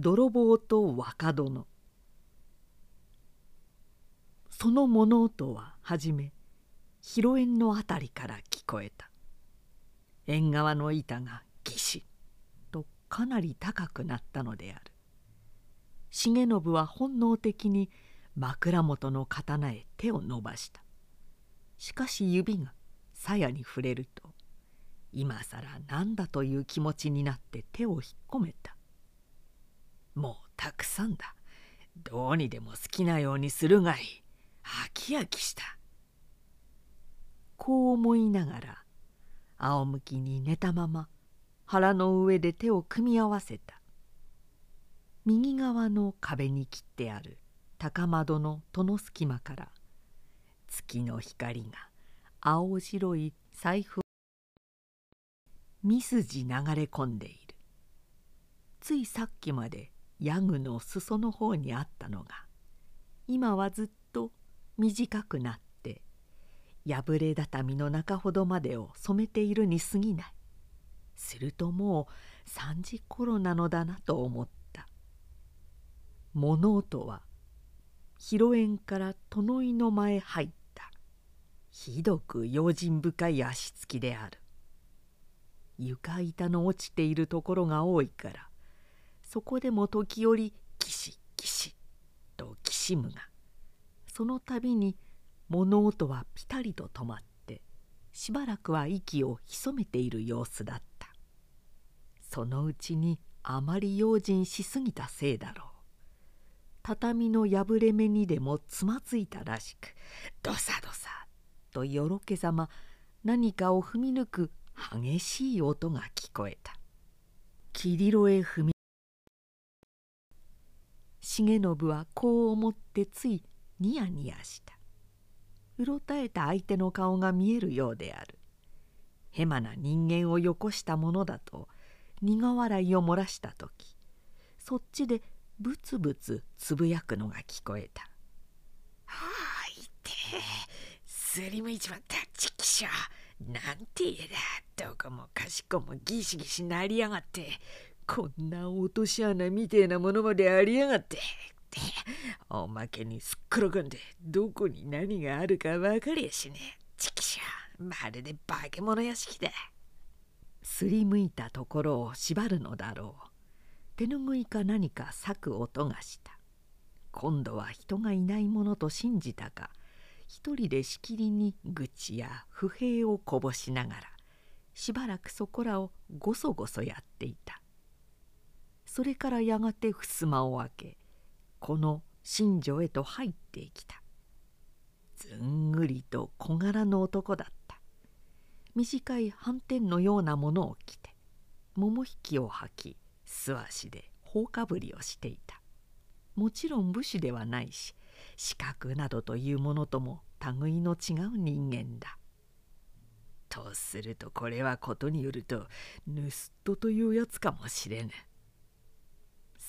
泥棒と若殿。その物音ははじめ広縁の辺りから聞こえた。縁側の板がギシッとかなり高くなったのである。重信は本能的に枕元の刀へ手を伸ばした。しかし指が鞘に触れると今更何だという気持ちになって手を引っ込めた。もうたくさんだ。どうにでも好きなようにするがいい。飽き飽きした。こう思いながら仰向きに寝たまま腹の上で手を組み合わせた。右側の壁に切ってある高窓の戸の隙間から月の光が青白い財布みすじ流れ込んでいる。ついさっきまでヤグの裾の方にあったのが今はずっと短くなって破れ畳の中ほどまでを染めているに過ぎない。するともう3時頃なのだなと思った。物音は広縁から殿井の前入った。ひどく用心深い足つきである。床板の落ちているところが多いからそこでも時折キシキシときしむがその度に物音はぴたりと止まってしばらくは息を潜めている様子だった。そのうちにあまり用心しすぎたせいだろう。畳の破れ目にでもつまずいたらしくドサドサとよろけざま何かを踏み抜く激しい音が聞こえた。霧色へ踏み重信はこう思ってついニヤニヤした。うろたえた相手の顔が見えるようである。ヘマな人間をよこしたものだと苦笑いを漏らした時そっちでブツブツつぶやくのが聞こえた「はあい。てすりむいちまった。ちきしょなんて家だ。どこもかしこもギシギシなりやがって。こんな落とし穴みてえなものまでありやがって。おまけにすっ黒くんでどこに何があるか分かりやしねえ。ちきしょまるで化け物屋敷だ。すりむいたところを縛るのだろう。手ぬぐいか何か裂く音がした。今度は人がいないものと信じたか。一人でしきりに愚痴や不平をこぼしながらしばらくそこらをごそごそやっていた。それからやがて襖を開けこの新女へと入ってきたずんぐりと小柄の男だった短い斑点のようなものを着て桃引きを履き素足で放かぶりをしていたもちろん武士ではないし資格などというものとも類の違う人間だ。とするとこれはことによると盗人というやつかもしれぬ。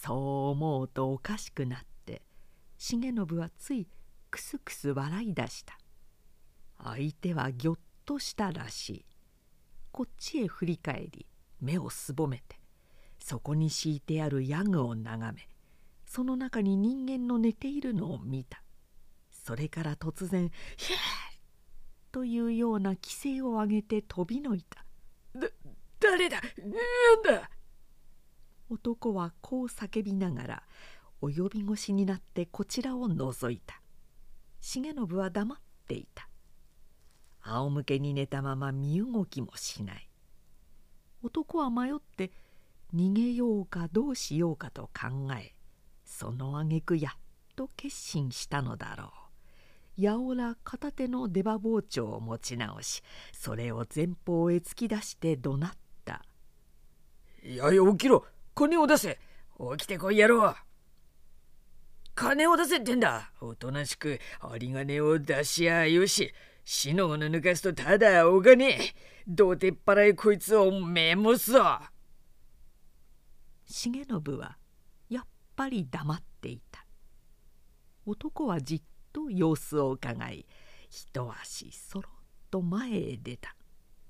そう思うとおかしくなって重信はついクスクス笑い出した。相手はぎょっとしたらしい。こっちへ振り返り目をすぼめてそこに敷いてあるヤグを眺めその中に人間の寝ているのを見たそれから突然「ヒャー!」というような奇声を上げて飛びのいた「だ誰だ？なんだ!」男はこう叫びながら及び腰になってこちらを覗いた。重信は黙っていた。仰向けに寝たまま身動きもしない。男は迷って逃げようかどうしようかと考えその挙句やっと決心したのだろう。やおら片手の出刃包丁を持ち直しそれを前方へ突き出して怒鳴った「やいや起きろ。金を出せ。起きてこい野郎。金を出せってんだ。おとなしく有り金を出しやよし死のの抜かすとただお金どうてっぱらいこいつをメモすぞ。重信はぱり黙っていた。男はじっと様子をうかがい一足そろっと前へ出た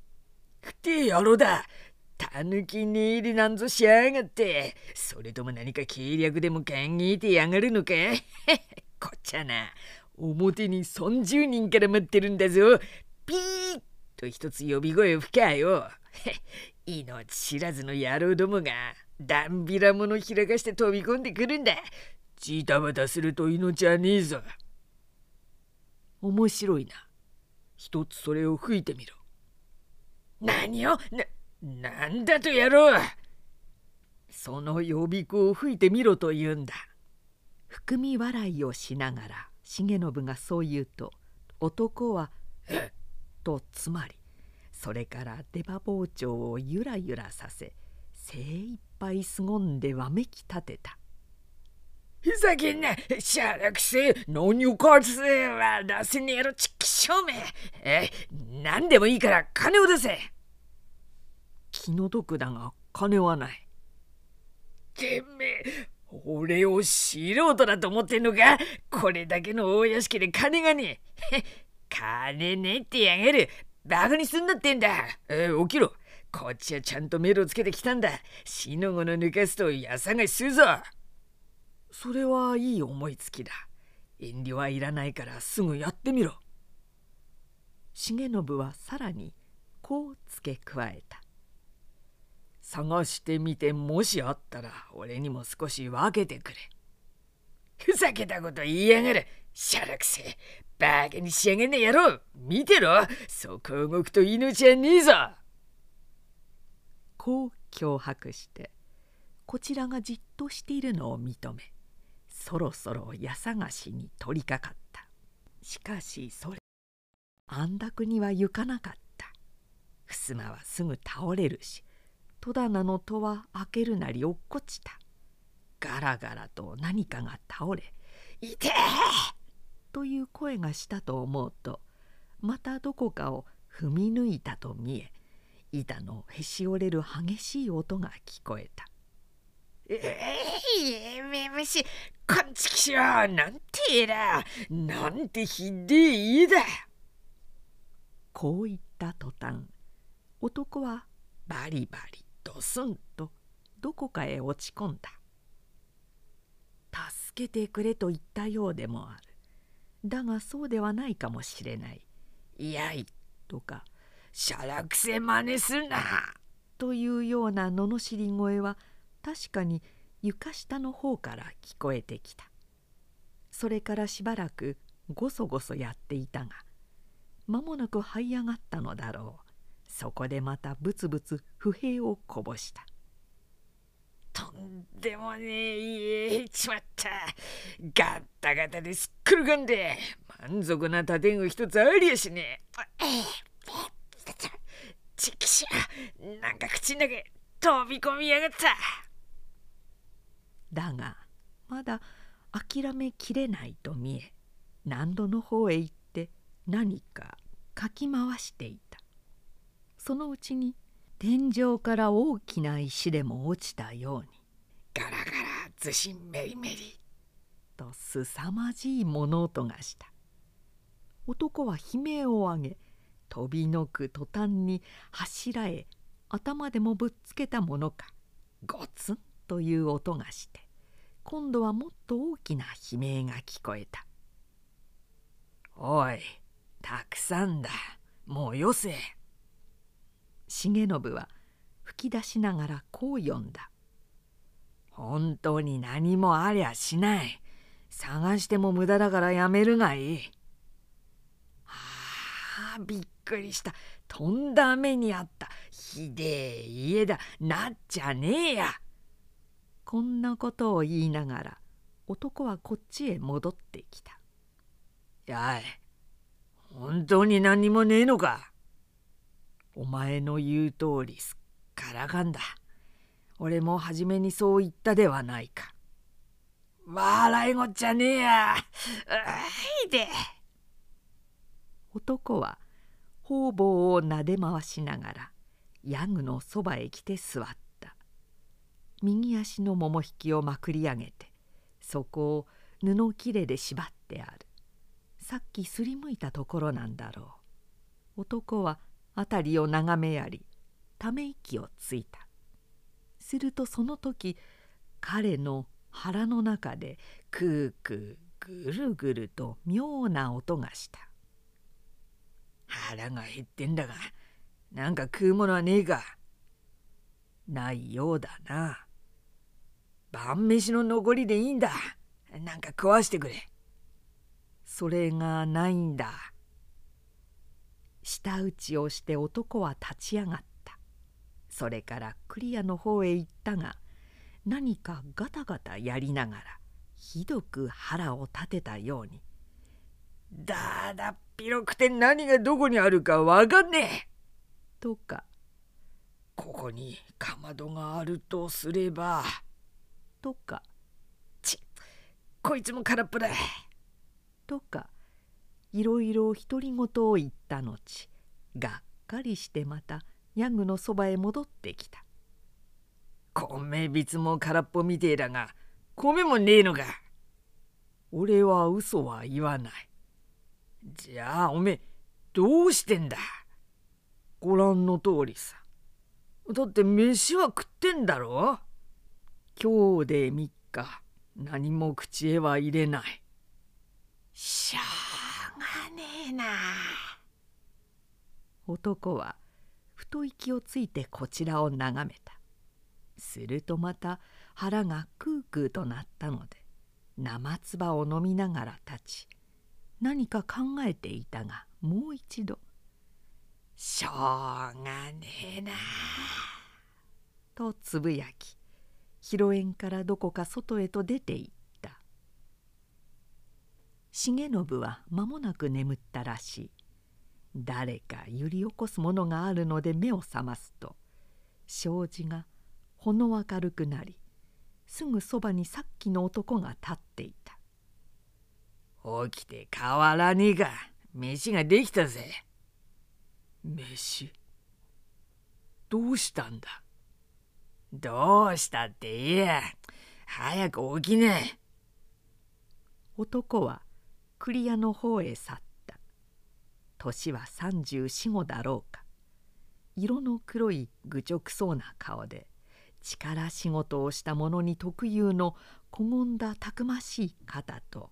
「ふて野郎だたぬき寝入りなんぞしやがって。それとも何か計略でも考えてやがるのか？こっちはな。表に30人から待ってるんだぞ。ピーッと一つ呼び声を吹かよ。命知らずの野郎どもがダンビラ物開かして飛び込んでくるんだ。ジタバタすると命はねえぞ。面白いな。一つそれを吹いてみろ。何を？な、なんだとやろう。その呼び子を吹いてみろと言うんだ。含み笑いをしながら重信がそう言うと男は「とつまりそれから出刃包丁をゆらゆらさせ精一杯凄んでわめき立てた。ふざけんな。しゃらくせ何をかつは出せねえろ。ちっきしょうめえ。何でもいいから金を出せ気の毒だが金はない。てめえ俺を素人だと思ってんのか？これだけの大屋敷で金がねえ。金ねえってやがる。バカにすんなってんだ、え起きろ。こっちはちゃんとメロつけてきたんだ。死の子の抜かすとやさがしするぞ。それはいい思いつきだ。遠慮はいらないからすぐやってみろ。重信はさらにこう付け加えた。探してみてもしあったら俺にも少し分けてくれ。ふざけたこと言いやがるしゃらくせバカにしやがんねやろ見てろ。そこ動くと命はねえぞ。こう脅迫してこちらがじっとしているのを認めそろそろ家探しに取りかかった。しかしそれ安楽には行かなかった。襖はすぐ倒れるし戸棚の戸は開けるなり落っこちた。ガラガラと何かが倒れ「いてという声がしたと思うとまたどこかを踏み抜いたと見え板のへし折れる激しい音が聞こえたええめむしこんちきしょうなんてえらなんてひでえ家だ！こう言った途端男はバリバリドスンとどこかへ落ち込んだ。助けてくれと言ったようでもある。だがそうではないかもしれない。いやいとかしゃらくせ真似すな。というような罵り声は確かに床下の方から聞こえてきた。それからしばらくごそごそやっていたが間もなく這い上がったのだろう。そこでまたブツブツ不平をこぼした。とんでもねえ家へちまった。ガッタガタです。っくるかんで。満足な建具一つありやしねえ。ちきしゃなんか口の中飛び込みやがった。だがまだ諦めきれないと見え難度の方へ行って何かかき回していた。そのうちに天井から大きな石でも落ちたようにガラガラずしんメリメリとすさまじい物音がした。男は悲鳴を上げ飛びのく途端に柱へ頭でもぶっつけたものかゴツンという音がして今度はもっと大きな悲鳴が聞こえた「おいたくさんだ。もうよせ」重信は吹き出しながらこう読んだ「本当に何もありゃしない。探しても無駄だからやめるがいい」ああびっくりした。とんだ目にあった。ひでえ家だ。なっちゃねえや。こんなことを言いながら男はこっちへ戻ってきた「やい本当に何もねえのか?」お前の言う通りすっからかんだ。俺も初めにそう言ったではないか。笑いごっちゃねえや。ういで。男は方々をなで回しながらヤングのそばへ来て座った右足の桃引きをまくり上げてそこを布切れで縛ってあるさっきすりむいたところなんだろう男は辺りを眺めやりため息をついた。するとその時彼の腹の中でクークーぐるぐると妙な音がした。腹が減ってんだがなんか食うものはねえか。ないようだな。晩飯の残りでいいんだ。なんか食わしてくれ。それがないんだ。舌打ちをして男は立ち上がったそれからクリアの方へ行ったが何かガタガタやりながらひどく腹を立てたように「だだっ広くて何がどこにあるかわかんねえ!」とか「ここにかまどがあるとすれば」とか「ちこいつも空っぽだ!」とかいろいろ独り言を言った後がっかりしてまたヤングのそばへ戻ってきた米びつも空っぽみてえだが米もねえのか。俺は嘘は言わない。じゃあおめえどうしてんだ。ご覧の通りさ。だって飯は食ってんだろ。今日で3日。何も口へは入れない。しょうがねえな男は太息をついてこちらを眺めた。するとまた腹がクークーとなったので生唾を飲みながら立ち何か考えていたがもう一度「しょうがねえな」とつぶやき広縁からどこか外へと出て行った。重信は間もなく眠ったらしい誰か揺り起こすものがあるので目を覚ますと障子がほの明るくなりすぐそばにさっきの男が立っていた起きて変わらねえか飯ができたぜ飯？どうしたんだどうしたっていや。早く起きねえ男は栗屋の方へ去った。年は3435だろうか。色の黒い愚直そうな顔で力仕事をした者に特有のこごんだたくましい肩と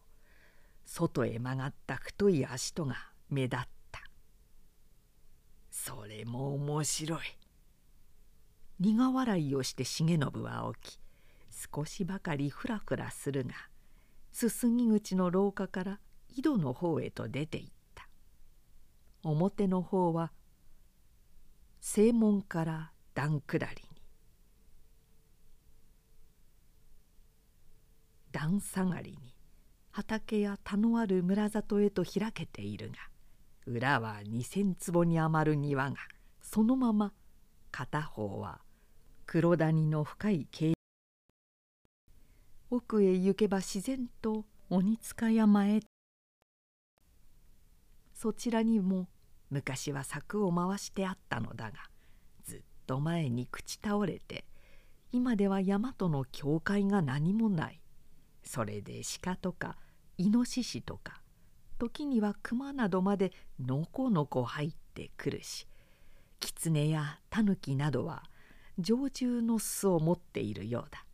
外へ曲がった太い足とが目立った。それも面白い。苦笑いをして重信は起き少しばかりふらふらするがすすぎ口の廊下から井戸の方へと出て行った。表の方は正門から段下りに。段下がりに。畑や田のある村里へと開けているが裏は2,000坪に余る庭がそのまま片方は黒谷の深い渓奥へ行けば自然と鬼塚山へそちらにも昔は柵を回してあったのだがずっと前に朽ち倒れて今では山との境界が何もない。それで鹿とかイノシシとか時には熊などまでのこのこ入ってくるし狐やタヌキなどは常住の巣を持っているようだ。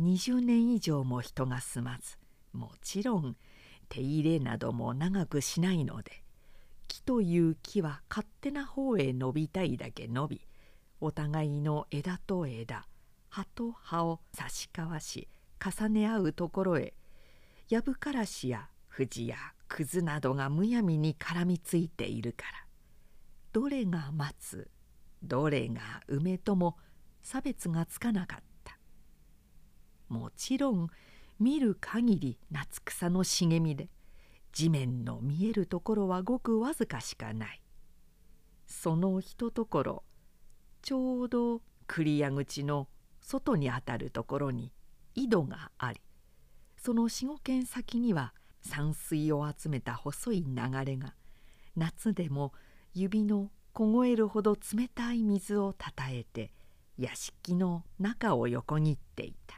20年以上も人が住まずもちろん手入れなども長くしないので木という木は勝手な方へ伸びたいだけ伸びお互いの枝と枝葉と葉を差し交わし重ね合うところへヤブカラシや藤やクズなどがむやみに絡みついているからどれが松どれが梅とも差別がつかなかった。もちろん見る限り夏草の茂みで地面の見えるところはごくわずかしかない。そのひとところちょうど栗屋口の外にあたるところに井戸がありその四五軒先には山水を集めた細い流れが夏でも指の凍えるほど冷たい水をたたえて屋敷の中を横切っていた。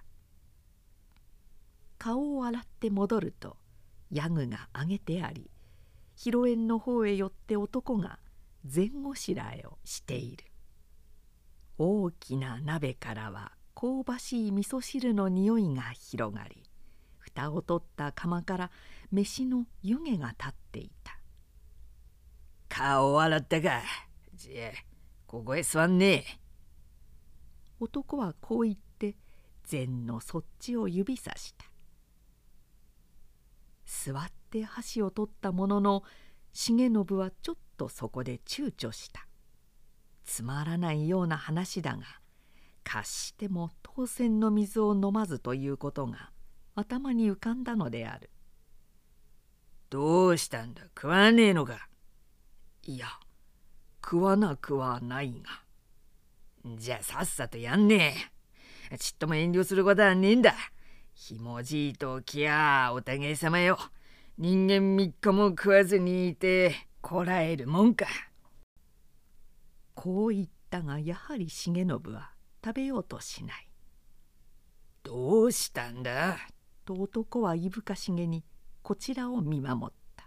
顔を洗って戻るとヤグがあげてあり広縁の方へ寄って男が前後しらえをしている。大きな鍋からは香ばしい味噌汁の匂いが広がり蓋を取った釜から飯の湯気が立っていた。顔を洗ったかじゃあここへ座んねえ。男はこう言って禅のそっちを指さした座って箸を取ったものの重信はちょっとそこで躊躇した。つまらないような話だが貸しても当選の水を飲まずということが頭に浮かんだのである。どうしたんだ食わねえのか。いや食わなくはないが。じゃあさっさとやんねえ。ちっとも遠慮することはねえんだ。ひもじいときゃお互い様よ。人間三日も食わずにいてこらえるもんか。こう言ったがやはり重信は食べようとしない。どうしたんだ？と男はいぶかしげにこちらを見守った。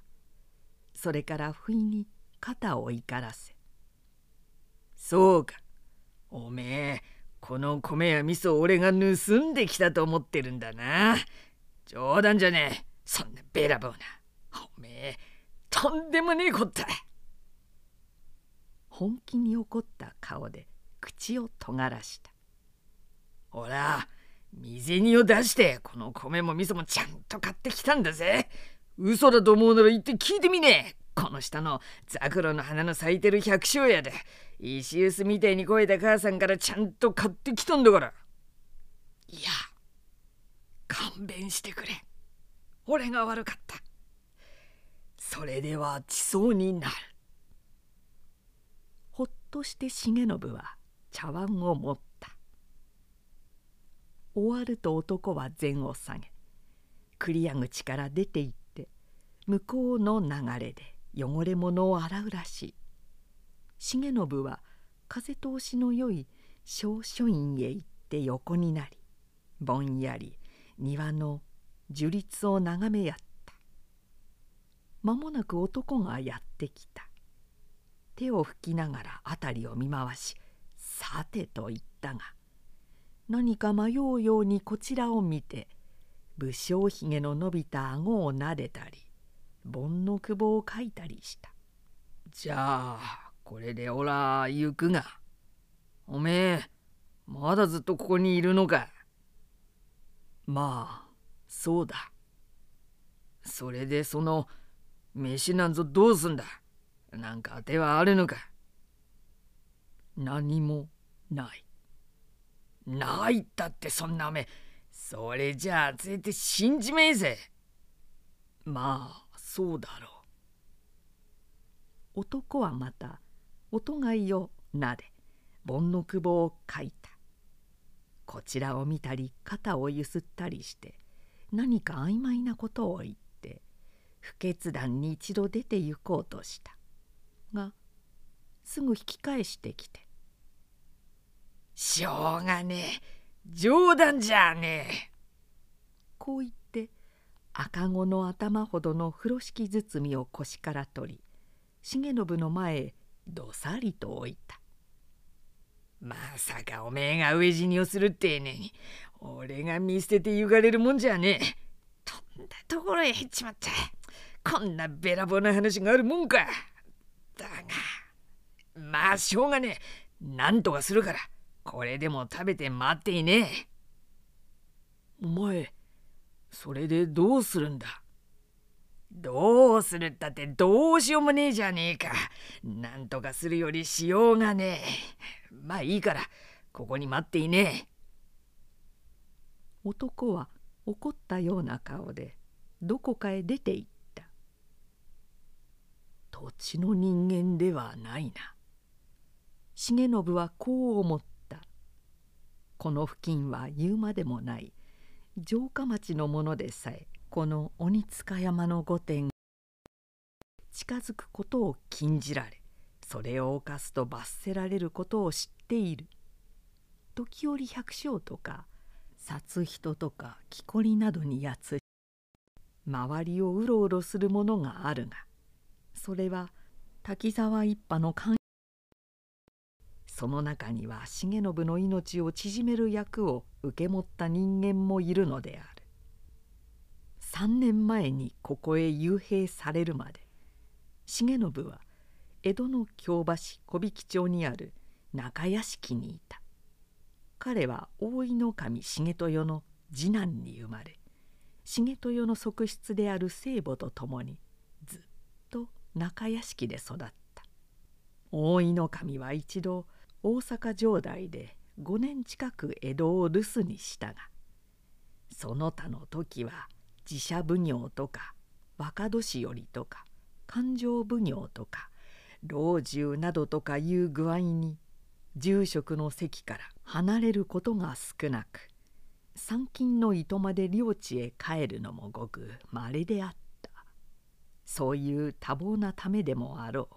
それから不意に肩を怒らせ「そうか。おめえこの米や味噌を俺が盗んできたと思ってるんだな。冗談じゃねえ。そんなべらぼうな。おめえとんでもねえこった。本気に怒った顔で口を尖らした。ほら身銭を出してこの米も味噌もちゃんと買ってきたんだぜ。嘘だと思うなら言って聞いてみねえ。この下のザクロの花の咲いてる百姓屋で。石臼みたいに肥えた母さんからちゃんと買ってきたんだから。いや勘弁してくれ。俺が悪かった。それでは地層になる。ほっとして重信は茶碗を持った。終わると男は禅を下げ栗屋口から出て行って向こうの流れで汚れ物を洗うらしい。重信は風通しのよい小書院へ行って横になりぼんやり庭の樹立を眺めやった。間もなく男がやってきた。手を拭きながら辺りを見回し「さて」と言ったが何か迷うようにこちらを見て武将ひげの伸びた顎をなでたり盆の久保をかいたりした。じゃあこれでおら行くが。おめえまだずっとここにいるのか。まあそうだ。それでその飯なんぞどうすんだ。なんか当てはあるのか。何もない。ないったってそんなおめそれじゃあ連れて死んじめえぜ。まあそうだろう。男はまたお互いをなで盆の久保をかいた。こちらを見たり肩をゆすったりして何か曖昧なことを言って不決断に一度出て行こうとした。がすぐ引き返してきて「しょうがねえ。冗談じゃねえ」こう言って赤子の頭ほどの風呂敷包みを腰から取り重信の前へどさりと置いた。まさかおめえが飢え死にをするってね俺が見捨ててゆかれるもんじゃねえ。とんだところへ行っちまったこんなべらぼうな話があるもんか。だがまあしょうがねえ。なんとかするから。これでも食べて待っていねえ。お前それでどうするんだ？どうするったってどうしようもねえじゃねえか。なんとかするよりしようがねえ。まあいいから、ここに待っていねえ。男は怒ったような顔でどこかへ出て行った。土地の人間ではないな。重信はこう思った。この付近は言うまでもない城下町のものでさえこの鬼塚山の御殿近づくことを禁じられそれを犯すと罰せられることを知っている。時折百姓とか殺人とか木こりなどにやつ周りをうろうろするものがあるがそれは滝沢一派の官その中には重信の命を縮める役を受け持った人間もいるのである。3年前にここへ幽閉されるまで重信は江戸の京橋小引町にある中屋敷にいた。彼は大井守重豊の次男に生まれ重豊の側室である聖母と共にずっと中屋敷で育った。大井守は一度大阪城代で5年近く江戸を留守にしたがその他の時は自社奉行とか若年寄りとか勘定奉行とか老中などとかいう具合に住職の席から離れることが少なく参勤のいとまで領地へ帰るのもごくまれであった。そういう多忙なためでもあろう。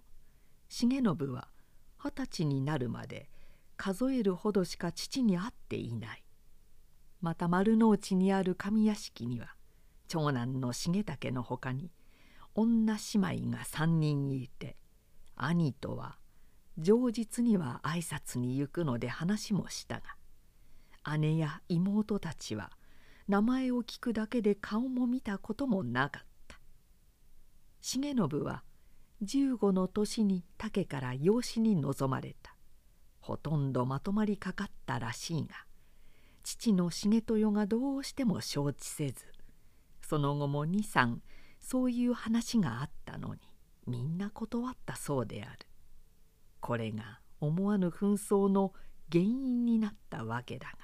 重信は二十歳になるまで数えるほどしか父に会っていない。また丸の内にある上屋敷には長男の重武のほかに女姉妹が三人いて兄とは上日には挨拶に行くので話もしたが姉や妹たちは名前を聞くだけで顔も見たこともなかった。重信は15の年に竹から養子に望まれた。ほとんどまとまりかかったらしいが父の重豊がどうしても承知せずその後も23そういう話があったのにみんな断ったそうである。これが思わぬ紛争の原因になったわけだが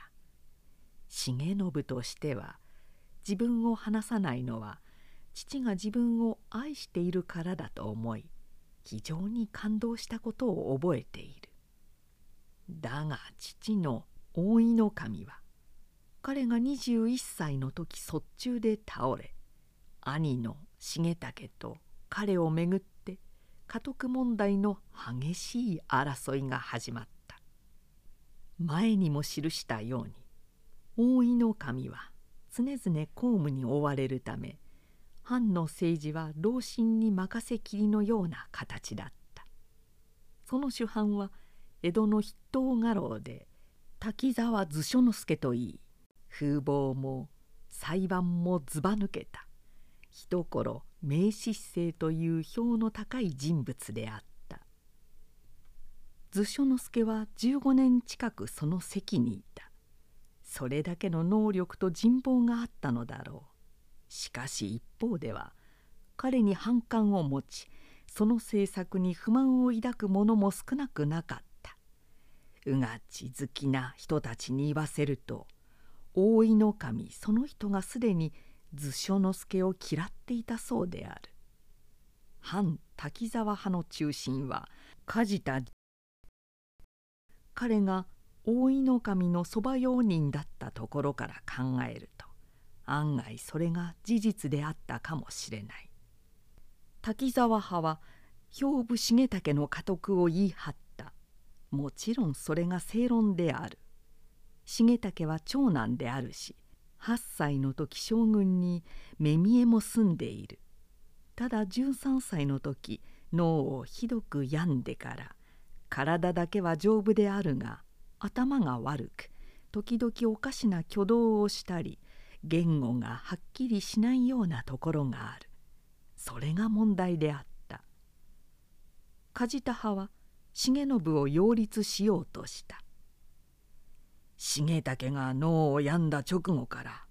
重信としては自分を話さないのは父が自分を愛しているからだと思い非常に感動したことを覚えている。だが父の大井の神は彼が21歳の時卒中で倒れ兄の重武と彼をめぐって家督問題の激しい争いが始まった。前にも記したように大井の神は常々公務に追われるため藩の政治は老臣に任せきりのような形だった。その主犯は江戸の筆頭家老で滝沢図書之助といい風貌も裁判もずば抜けた。一頃名士生という票の高い人物であった。図書之助は15年近くその席にいた。それだけの能力と人望があったのだろう。しかし一方では彼に反感を持ちその政策に不満を抱く者も少なくなかった。うがち好きな人たちに言わせると大井の神その人がすでに図書之助を嫌っていたそうである。反滝沢派の中心は梶田彼が大井の神のそば用人だったところから考える。案外それが事実であったかもしれない。滝沢派は兵部重武の家督を言い張った。もちろんそれが正論である。重武は長男であるし8歳の時将軍に目見えも住んでいる。ただ13歳の時脳をひどく病んでから体だけは丈夫であるが頭が悪く時々おかしな挙動をしたり言語がはっきりしないようなところがある。それが問題であった。梶田派は重信を擁立しようとした。重武が脳を病んだ直後から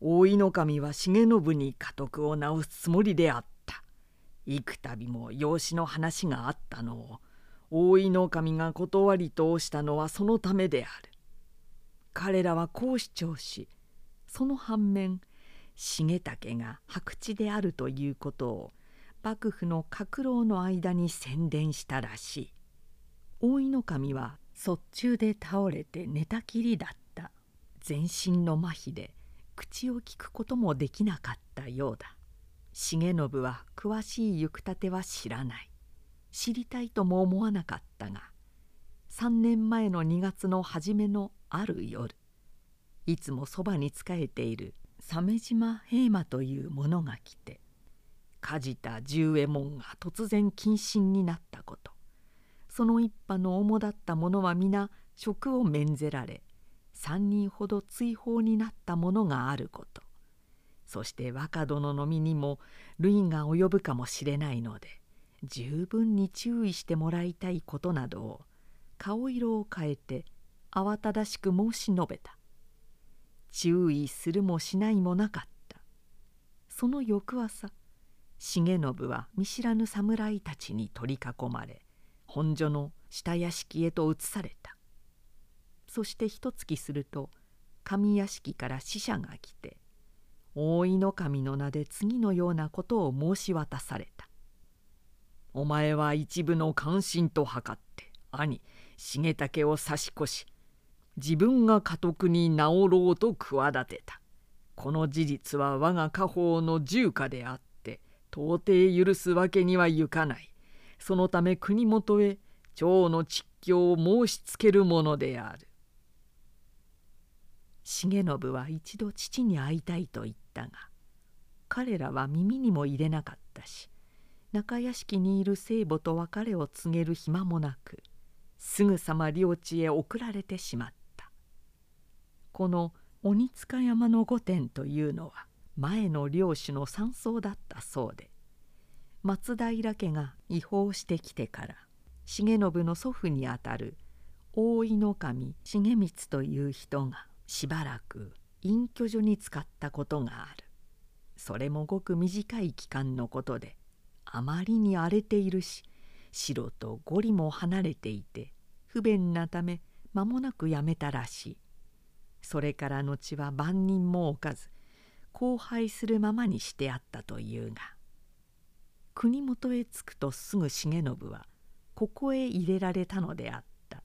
大井守は重信に家督を直すつもりであった。幾度も養子の話があったのを大井守が断り通したのはそのためである。彼らはこう主張しその反面重武が白地であるということを幕府の閣僚の間に宣伝したらしい。大井守は卒中で倒れて寝たきりだった。全身の麻痺で口を聞くこともできなかったようだ。重信は詳しい行くたては知らない。知りたいとも思わなかったが3年前の2月の初めのある夜いつもそばに仕えている鮫島平馬という者が来て梶田十右衛門が突然謹慎になったこと。その一派の主だった者は皆職を免ぜられ三人ほど追放になったものがあること。そして若殿の身にも類が及ぶかもしれないので十分に注意してもらいたいことなどを顔色を変えて慌ただしく申し述べた。注意するもしないもなかったその翌朝重信は見知らぬ侍たちに取り囲まれ本所の下屋敷へと移されたそして一月すると上屋敷から使者が来て大井の神の名で次のようなことを申し渡された。お前は一部の関心と図って兄重武を差し越し自分が家督に治ろうと企てた。この事実は我が家宝の重家であって到底許すわけにはいかない。そのため国元へ長の実況を申しつけるものである。重信は一度父に会いたいと言ったが彼らは耳にも入れなかったし中屋敷にいる聖母と別れを告げる暇もなくすぐさま領地へ送られてしまったこの鬼塚山の御殿というのは前の領主の山荘だったそうで松平家が違法してきてから重信の祖父にあたる大井守重光という人がしばらく隠居所に使ったことがある。それもごく短い期間のことであまりに荒れているし城と五里も離れていて不便なため間もなくやめたらしい。それから後は万人も置かず荒廃するままにしてあったというが国元へ着くとすぐ重信はここへ入れられたのであった。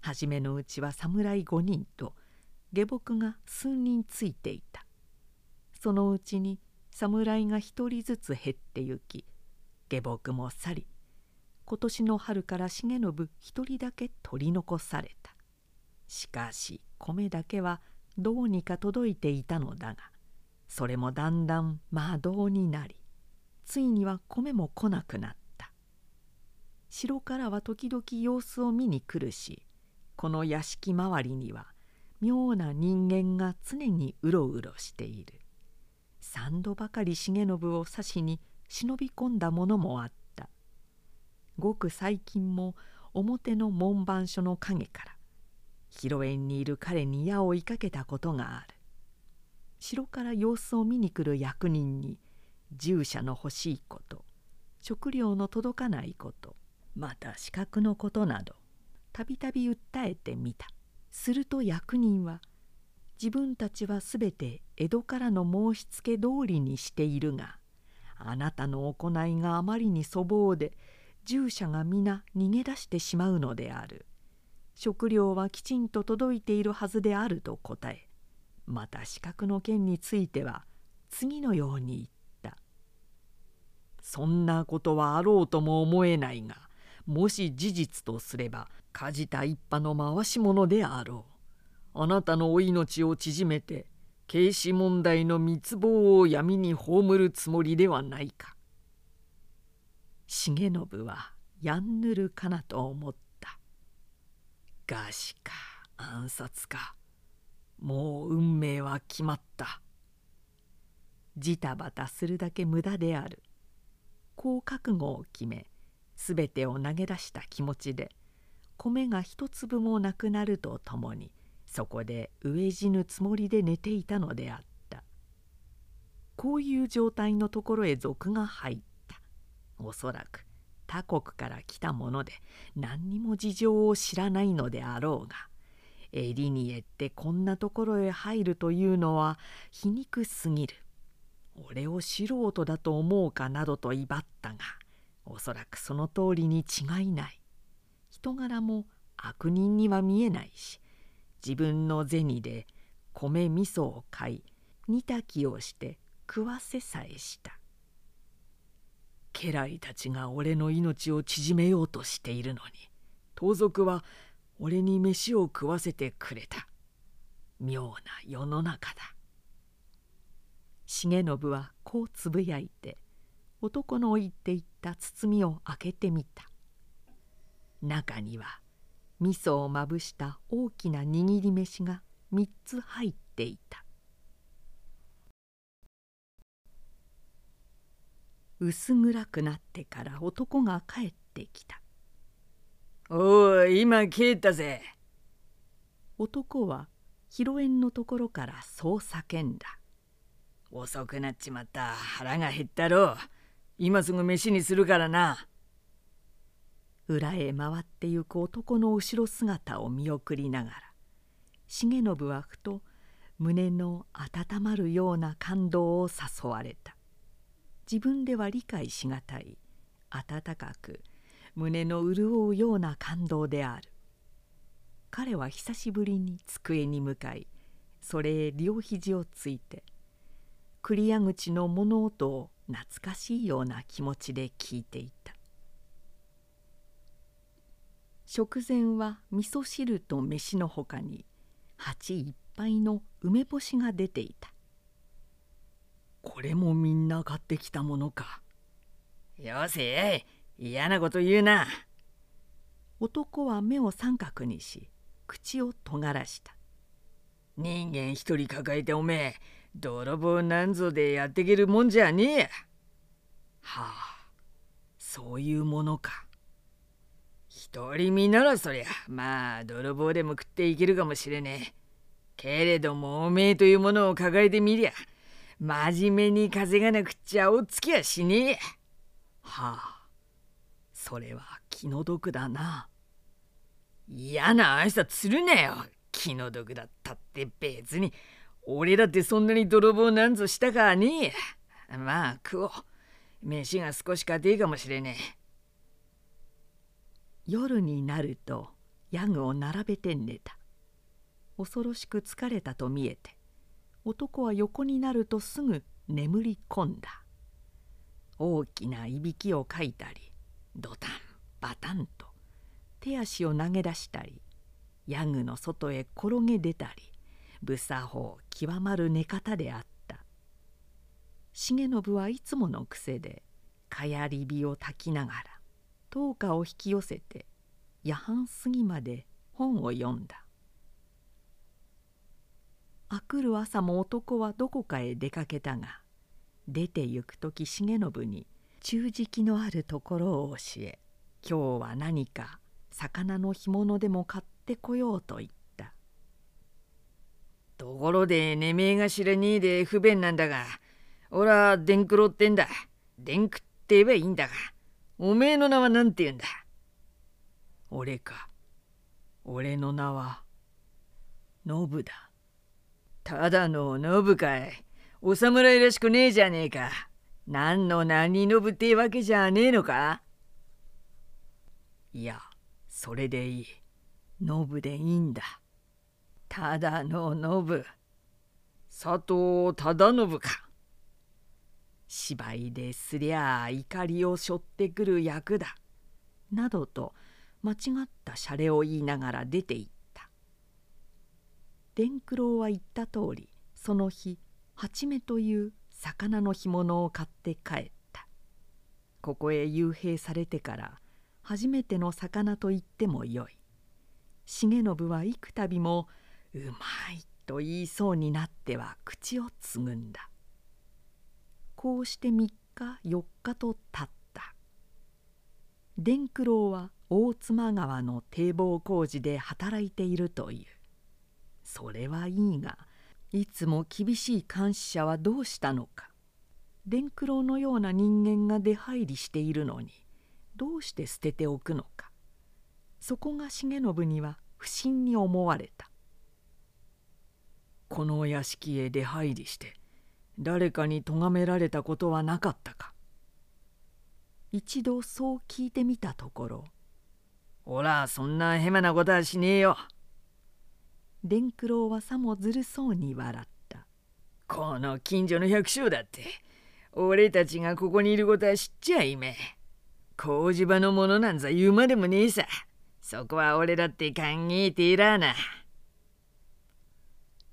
初めのうちは侍5人と下僕が数人ついていた。そのうちに侍が一人ずつ減ってゆき下僕も去り今年の春から重信一人だけ取り残された。しかし米だけはどうにか届いていたのだがそれもだんだん魔道になりついには米も来なくなった。城からは時々様子を見に来るしこの屋敷周りには妙な人間が常にうろうろしている。三度ばかり重信を刺しに忍び込んだものもあった。ごく最近も表の門番所の陰から広縁にいる彼に矢を追いかけたことがある。城から様子を見に来る役人に従者の欲しいこと食料の届かないことまた資格のことなどたびたび訴えてみた。すると役人は自分たちはすべて江戸からの申しつけ通りにしているがあなたの行いがあまりに粗暴で従者が皆逃げ出してしまうのである。食料はきちんと届いているはずであると答えまた資格の件については次のように言った「そんなことはあろうとも思えないがもし事実とすれば梶田一派の回し者であろう。あなたのお命を縮めて軽視問題の密謀を闇に葬るつもりではないか。重信はやんぬるかなと思った。餓死か暗殺か。もう運命は決まった。ジタバタするだけ無駄である。こう覚悟を決め全てを投げ出した気持ちで米が一粒もなくなるとともにそこで飢え死ぬつもりで寝ていたのであった。こういう状態のところへ賊が入った。おそらく他国から来たもので何にも事情を知らないのであろうが襟にえってこんなところへ入るというのは皮肉すぎる。俺を素人だと思うかなどと威張ったがおそらくその通りに違いない。人柄も悪人には見えないし自分の銭で米味噌を買い煮炊きをして食わせさえした。家来たちが俺の命を縮めようとしているのに。盗賊は俺に飯を食わせてくれた。妙な世の中だ。重信はこうつぶやいて男の置いていった包みを開けてみた。中には味噌をまぶした大きな握り飯が3つ入っていた。薄暗くなってから男が帰ってきた「おお今帰ったぜ」男は広縁のところからそう叫んだ「遅くなっちまった。腹が減ったろ。う今すぐ飯にするからな」裏へ回ってゆく男の後ろ姿を見送りながら重信はふと胸の温まるような感動を誘われた自分では理解しがたい温かく胸の潤うような感動である。彼は久しぶりに机に向かいそれへ両肘をついて栗屋口の物音を懐かしいような気持ちで聞いていた。食前は味噌汁と飯のほかに鉢いっぱいの梅干しが出ていた。これもみんな買ってきたものか。よせ嫌なこと言うな。男は目を三角にし口を尖らした。人間一人抱えておめえ泥棒なんぞでやっていけるもんじゃねえはあそういうものか。一人身ならそりゃまあ泥棒でも食っていけるかもしれねえ。けれどもおめえというものを抱えてみりゃ真面目に風がなくっちゃおつきやしねえ。はあそれは気の毒だな。嫌な挨拶するなよ。気の毒だったって別に。俺だってそんなに泥棒なんぞしたかねえ。まあ食おう。飯が少し家庭かもしれねえ。夜になるとヤグを並べて寝た。恐ろしく疲れたと見えて。男は横になるとすぐ眠り込んだ。大きないびきをかいたりドタンバタンと手足を投げ出したりヤグの外へ転げ出たり無作法極まる寝方であった。重信はいつもの癖でかやり火を焚きながら灯火を引き寄せて夜半過ぎまで本を読んだ。あくる朝も男はどこかへ出かけたが出て行く時重信に中敷きのあるところを教え今日は何か魚の干物でも買ってこようと言った。ところでねめえが知らねえで不便なんだが俺は伝九郎ってんだ。伝九って言えばいいんだがおめえの名は何て言うんだ。俺か。俺の名はノブだ。ただのノブかい。お侍らしくねえじゃねえか。何の何ノブってわけじゃねえのか。いやそれでいい。ノブでいいんだ。ただのノブ佐藤忠信か。芝居ですりゃあ怒りを背負ってくる役だ」などと間違ったシャレを言いながら出て行った。伝九郎は言った通りその日八目という魚の干物を買って帰った。ここへ幽閉されてから初めての魚と言ってもよい。重信は幾度も「うまい」と言いそうになっては口をつぐんだ。こうして3日4日とたった。伝九郎は大妻川の堤防工事で働いているという。それはいいがいつも厳しい監視者はどうしたのか。伝九郎のような人間が出入りしているのにどうして捨てておくのか。そこが重信には不審に思われた。この屋敷へ出入りして誰かに咎められたことはなかったか。一度そう聞いてみたところ「おらそんなヘマなことはしねえよ」伝九郎はさもずるそうに笑った「この近所の百姓だって俺たちがここにいることは知っちゃいめ工事場のものなんざ言うまでもねえさ。そこは俺だって考えていらな」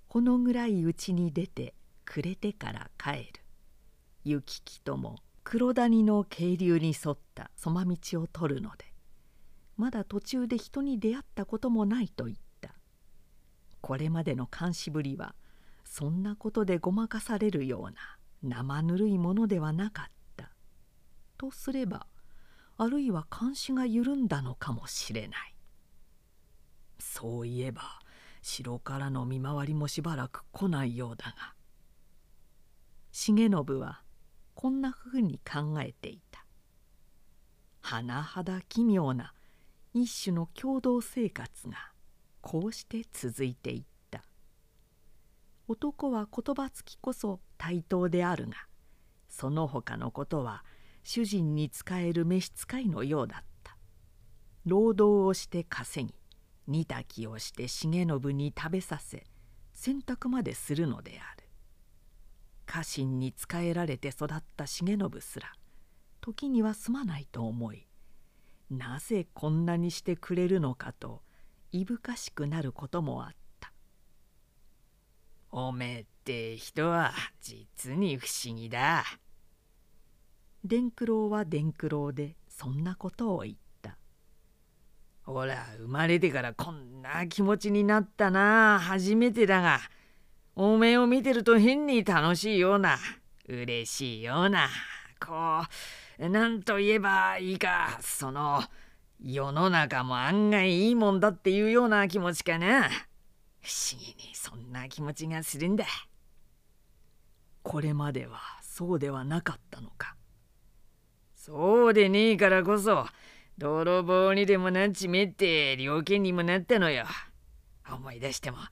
ほのぐらいうちに出て暮れてから帰る。行き来とも黒谷の渓流に沿ったそま道を取るのでまだ途中で人に出会ったこともないと言ったこれまでの監視ぶりはそんなことでごまかされるような生ぬるいものではなかった。とすればあるいは監視が緩んだのかもしれない。そういえば城からの見回りもしばらく来ないようだが。重信はこんなふうに考えていた。甚だ奇妙な一種の共同生活がこうして続いていった。男は言葉つきこそ対等であるがその他のことは主人に仕える召使いのようだった。労働をして稼ぎ煮炊きをして重信に食べさせ洗濯までするのである。家臣に仕えられて育った重信すら時にはすまないと思いなぜこんなにしてくれるのかといぶかしくなることもあった。おめえって人は実に不思議だ。伝九郎は伝九郎でそんなことを言った。ほら生まれてからこんな気持ちになったな。初めてだが。おめえを見てると変に楽しいような。嬉しいような。こう何と言えばいいかその世の中も案外いいもんだっていうような気持ちかな。不思議にそんな気持ちがするんだ。これまではそうではなかったのか。そうでねえからこそ泥棒にでもなっちめって猟犬にもなったのよ。思い出してもは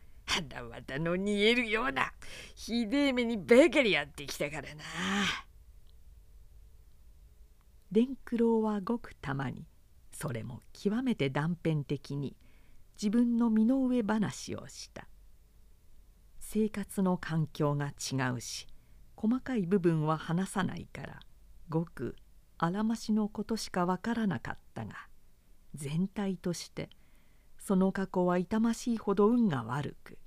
だわたの煮えるようなひでえ目にばかりやってきたからな。伝九郎はごくたまにそれも極めて断片的に自分の身の上話をした。生活の環境が違うし細かい部分は話さないからごくあらましのことしかわからなかったが全体としてその過去は痛ましいほど運が悪く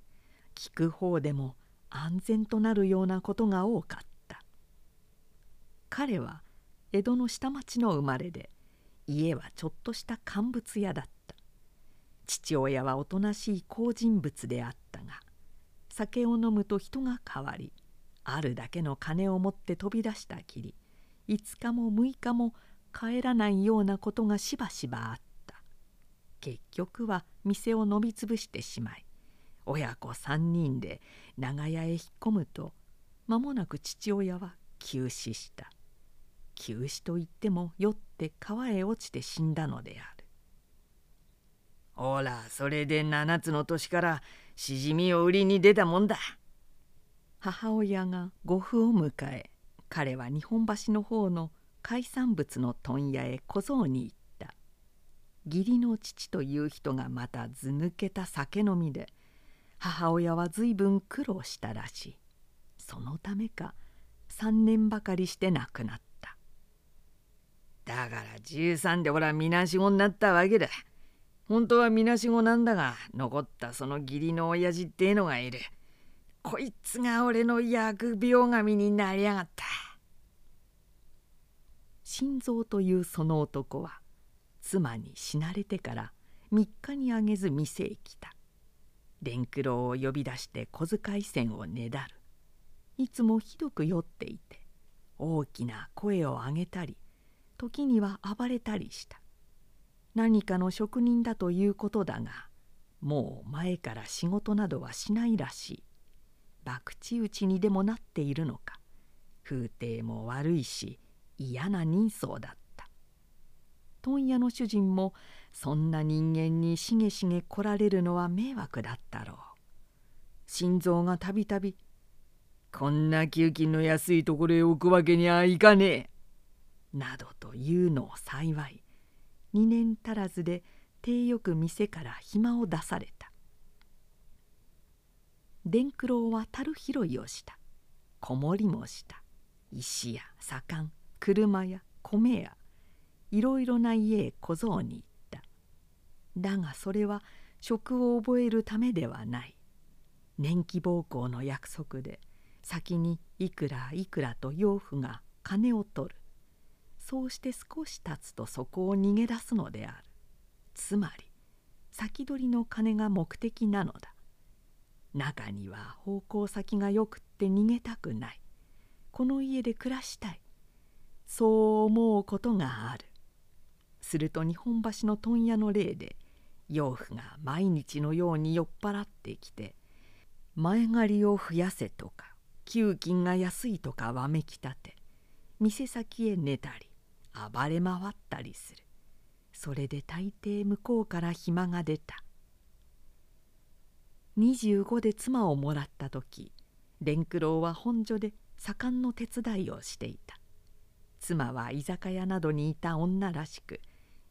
聞く方でも安全となるようなことが多かった。彼は江戸の下町の生まれで家はちょっとした乾物屋だった。父親はおとなしい好人物であったが酒を飲むと人が変わりあるだけの金を持って飛び出したきり5日も6日も帰らないようなことがしばしばあった。結局は店を飲みつぶしてしまい親子3人で長屋へ引っ込むと間もなく父親は急死した。急死といっても酔って川へ落ちて死んだのである。ほらそれで7つの年からしじみを売りに出たもんだ。母親が呉服を迎え彼は日本橋の方の海産物の問屋へ小僧に行った。義理の父という人がまたず抜けた酒飲みで母親は随分苦労したらしい。そのためか3年ばかりして亡くなった。だから13で俺はみなしごになったわけだ。本当はみなしごなんだが残ったその義理の親父ってえのがいる。こいつが俺の疫病神になりやがった。心臓というその男は妻に死なれてから3日にあげず店へ来た。伝九郎を呼び出して小遣い銭をねだる。いつもひどく酔っていて大きな声を上げたり時には暴れたりした。何かの職人だということだがもう前から仕事などはしないらしい。博打打ちにでもなっているのか。風体も悪いし嫌な人相だった。問屋の主人もそんな人間にしげしげ来られるのは迷惑だったろう。心臓がたびたび「こんな給金の安いところへ置くわけにはいかねえ」などというのを幸い2年足らずで手よく店から暇を出された。伝九郎は樽拾いをした。子守もした。石や左官車や米やいろいろな家へ小僧に行った。だがそれは職を覚えるためではない。年季奉公の約束で先にいくらいくらと養父が金を取る。そうして少し経つとそこを逃げ出すのである。つまり先取りの金が目的なのだ。中には方向先がよくって逃げたくない。この家で暮らしたい。そう思うことがある。すると日本橋の問屋の例で養父が毎日のように酔っ払ってきて前借りを増やせとか給金が安いとかわめきたて店先へ寝たり暴れ回ったりする。それで大抵向こうから暇が出た。25で妻をもらった時蓮九郎は本所で盛んの手伝いをしていた。妻は居酒屋などにいた女らしく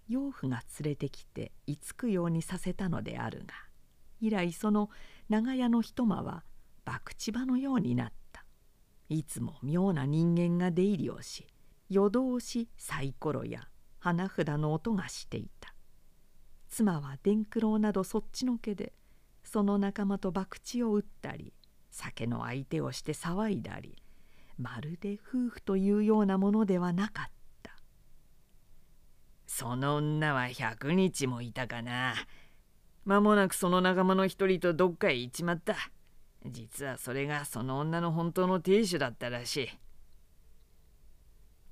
養父が連れてきて居つくようにさせたのであるが以来その長屋の一間は博打場のようになった。いつも妙な人間が出入りをし夜通しサイコロや花札の音がしていた。妻は伝九郎などそっちのけでその仲間と博打を打ったり酒の相手をして騒いだりまるで夫婦というようなものではなかった。その女は100日もいたかな。間もなくその仲間の一人とどっかへ行っちまった。実はそれがその女の本当の亭主だったらしい。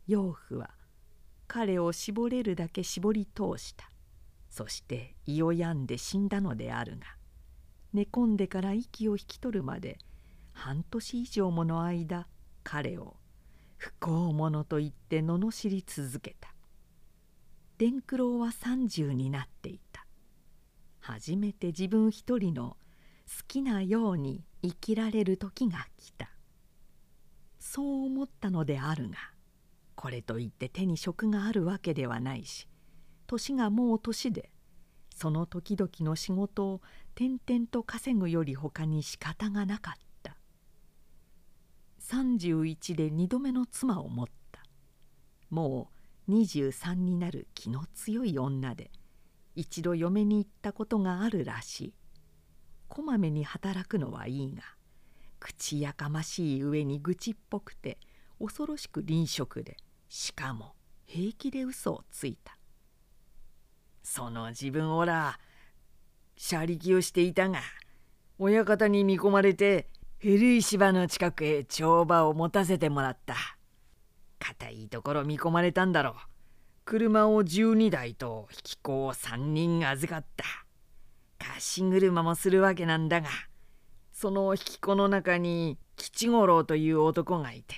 養父は彼を絞れるだけ絞り通した。そして胃を病んで死んだのであるが寝込んでから息を引き取るまで半年以上もの間彼を不幸者と言って罵り続けた。伝九郎は30になっていた。初めて自分一人の好きなように生きられる時が来た。そう思ったのであるがこれといって手に職があるわけではないし年がもう年でその時々の仕事を転々と稼ぐよりほかに仕方がなかった。31で2度目の妻を持った。もう23になる気の強い女で一度嫁に行ったことがあるらしい。こまめに働くのはいいが口やかましい上に愚痴っぽくて恐ろしく臨職でしかも平気で嘘をついた。その自分おら車力をしていたが親方に見込まれて古い芝の近くへ帳場を持たせてもらった。硬いところ見込まれたんだろう。車を12台と引き子を3人預かった。貸し車もするわけなんだがその引き子の中に吉五郎という男がいて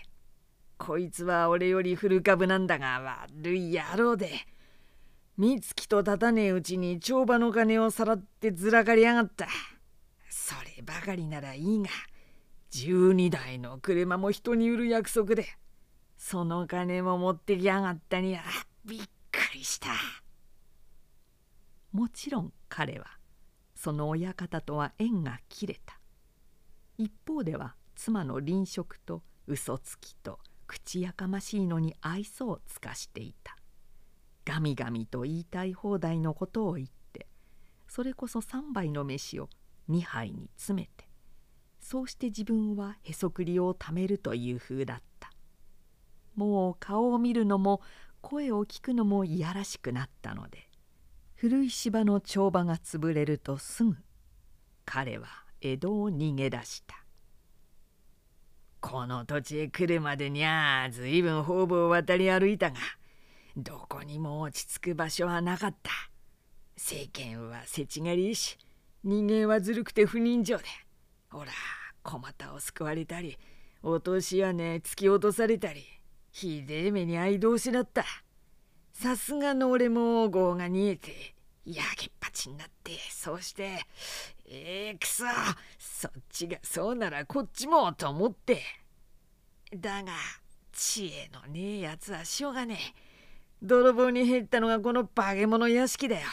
こいつは俺より古株なんだが悪い野郎で。三月と立たねえうちに帳場の金をさらってずらかりやがった。そればかりならいいが12台の車も人に売る約束でその金も持ってきやがったにゃびっくりした。もちろん彼はその親方とは縁が切れた。一方では妻の臨職と嘘つきと口やかましいのに愛想を尽かしていた。ガミガミと言いたい放題のことを言ってそれこそ3杯の飯を2杯に詰めてそうして自分はへそくりをためるという風だった。もう顔を見るのも声を聞くのもいやらしくなったので古い芝の帳場が潰れるとすぐ彼は江戸を逃げ出した。この土地へ来るまでにゃずいぶん方々を渡り歩いたがどこにも落ち着く場所はなかった。世間はせちがりいし人間はずるくて不人情でほら小股を救われたり落とし屋根突き落とされたりひでえ目に遭い同士だった。さすがの俺も業が煮えてやけっぱちになってそうしてええー、くそ。そっちがそうならこっちもと思って。だが知恵のねえやつはしょうがねえ。泥棒に入ったのがこの化け物屋敷だよ。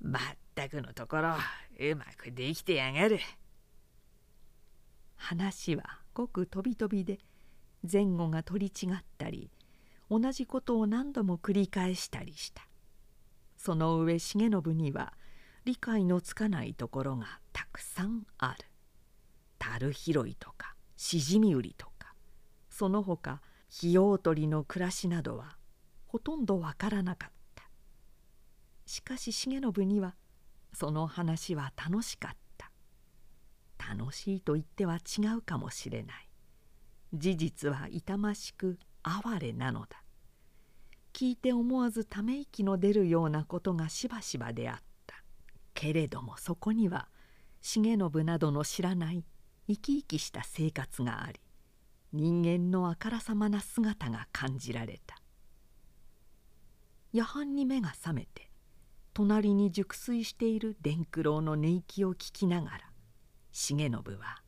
まったくのところうまくできてやがる。話はごく飛び飛びで前後が取り違ったり同じことを何度も繰り返したりした。その上重信には理解のつかないところがたくさんある。樽拾いとかしじみ売りとかその他費用取りの暮らしなどはほとんどわからなかった。しかし重信にはその話は楽しかった。楽しいと言っては違うかもしれない。事実は痛ましく哀れなのだ。聞いて思わずため息の出るようなことがしばしばであった。けれどもそこには重信などの知らない生き生きした生活があり人間のあからさまな姿が感じられた。夜半に目が覚めて隣に熟睡している伝九郎の寝息を聞きながら重信は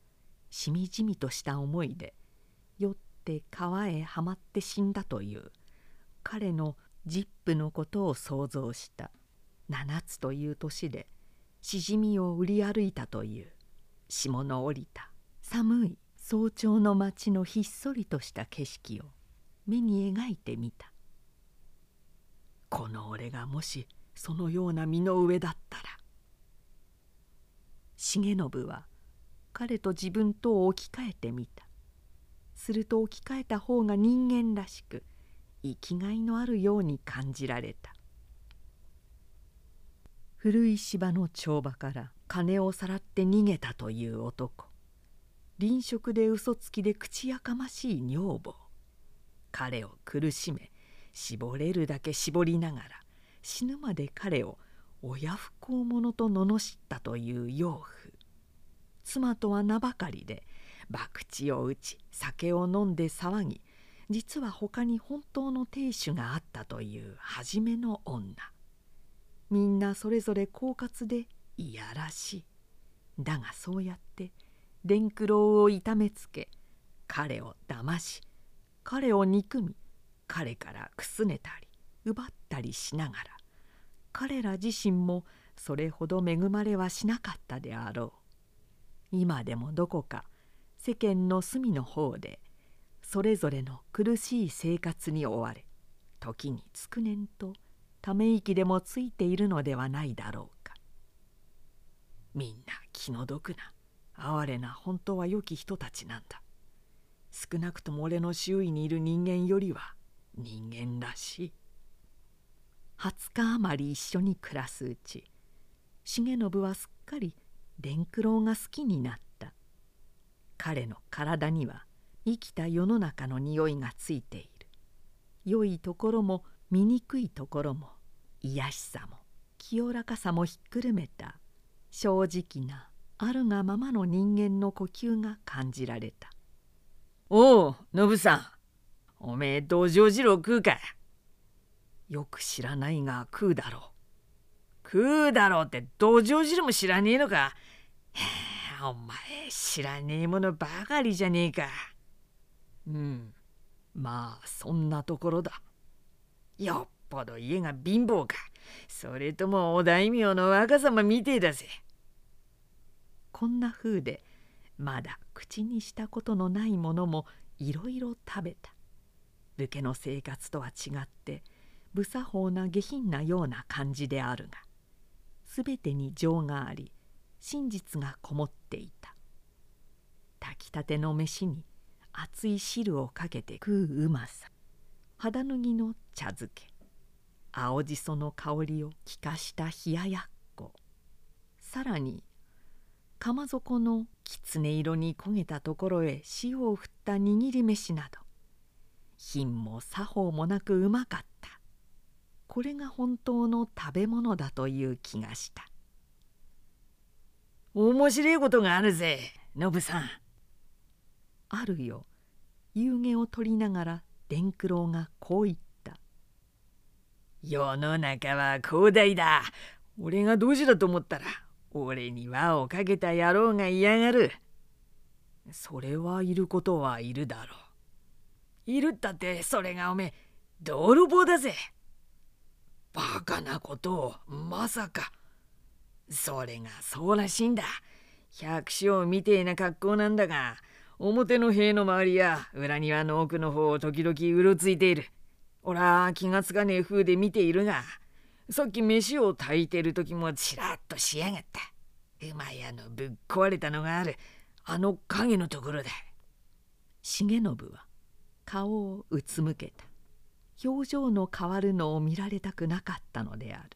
しみじみとした思いで酔って川へはまって死んだという彼のジップのことを想像した7つという年でしじみを売り歩いたという。霜の降りた。寒い。早朝の町のひっそりとした景色を目に描いてみた。この俺がもしそのような身の上だったら。重信は彼と自分とを置き換えてみた。すると置き換えた方が人間らしく生きがいのあるように感じられた。古い芝の帳場から金をさらって逃げたという男。臨職で嘘つきで口やかましい女房。彼を苦しめ絞れるだけ絞りながら死ぬまで彼を親不孝者と罵ったという養父。妻とは名ばかりで博打を打ち酒を飲んで騒ぎ実は他に本当の亭主があったという初めの女。みんなそれぞれ狡猾でいやらしい。だがそうやって伝九郎を痛めつけ彼を騙し彼を憎み彼からくすねたり奪ったりしながら彼ら自身もそれほど恵まれはしなかったであろう。今でもどこか世間の隅の方でそれぞれの苦しい生活に追われ時につくねんとため息でもついているのではないだろうか。みんな気の毒な哀れな本当は良き人たちなんだ。少なくとも俺の周囲にいる人間よりは人間らしい。20日余り一緒に暮らすうち重信はすっかり伝九郎が好きになった。彼の体には生きた世の中の匂いがついている。良いところも醜いところも癒しさも清らかさもひっくるめた正直なあるがままの人間の呼吸が感じられた「おお信さん。おめえ土壌汁を食うか」よく知らないが食うだろう。食うだろうって土壌汁も知らねえのか。お前知らねえものばかりじゃねえか。うんまあそんなところだ。よっぽど家が貧乏か。それともお大名の若様みてえだぜ。こんな風でまだ口にしたことのないものもいろいろ食べた。武家の生活とは違って不作法な下品なような感じであるが全てに情があり真実がこもっていた。炊きたての飯に熱い汁をかけて食ううまさ。肌脱ぎの茶漬け。青じその香りを効かした冷ややっこ。さらに釜底のきつね色に焦げたところへ塩を振った握り飯など。品も作法もなくうまかった。これが本当の食べ物だという気がした。面白いことがあるぜノブさん。あるよ。夕げを取りながら伝九郎がこう言った「世の中は広大だ俺が同時だと思ったら俺に輪をかけた野郎が嫌がる。それはいることはいるだろう。いるったってそれがおめえ泥棒だぜ。バカなことをまさか。それがそうらしいんだ。百姓みてえな格好なんだが表の塀の周りや裏庭の奥の方を時々うろついている。俺は気がつかねえ風で見ているがさっき飯を炊いてる時もちらっとしやがった。馬屋のぶっ壊れたのがあるあの影のところだ。重信は顔をうつむけた。表情の変わるのを見られたくなかったのである。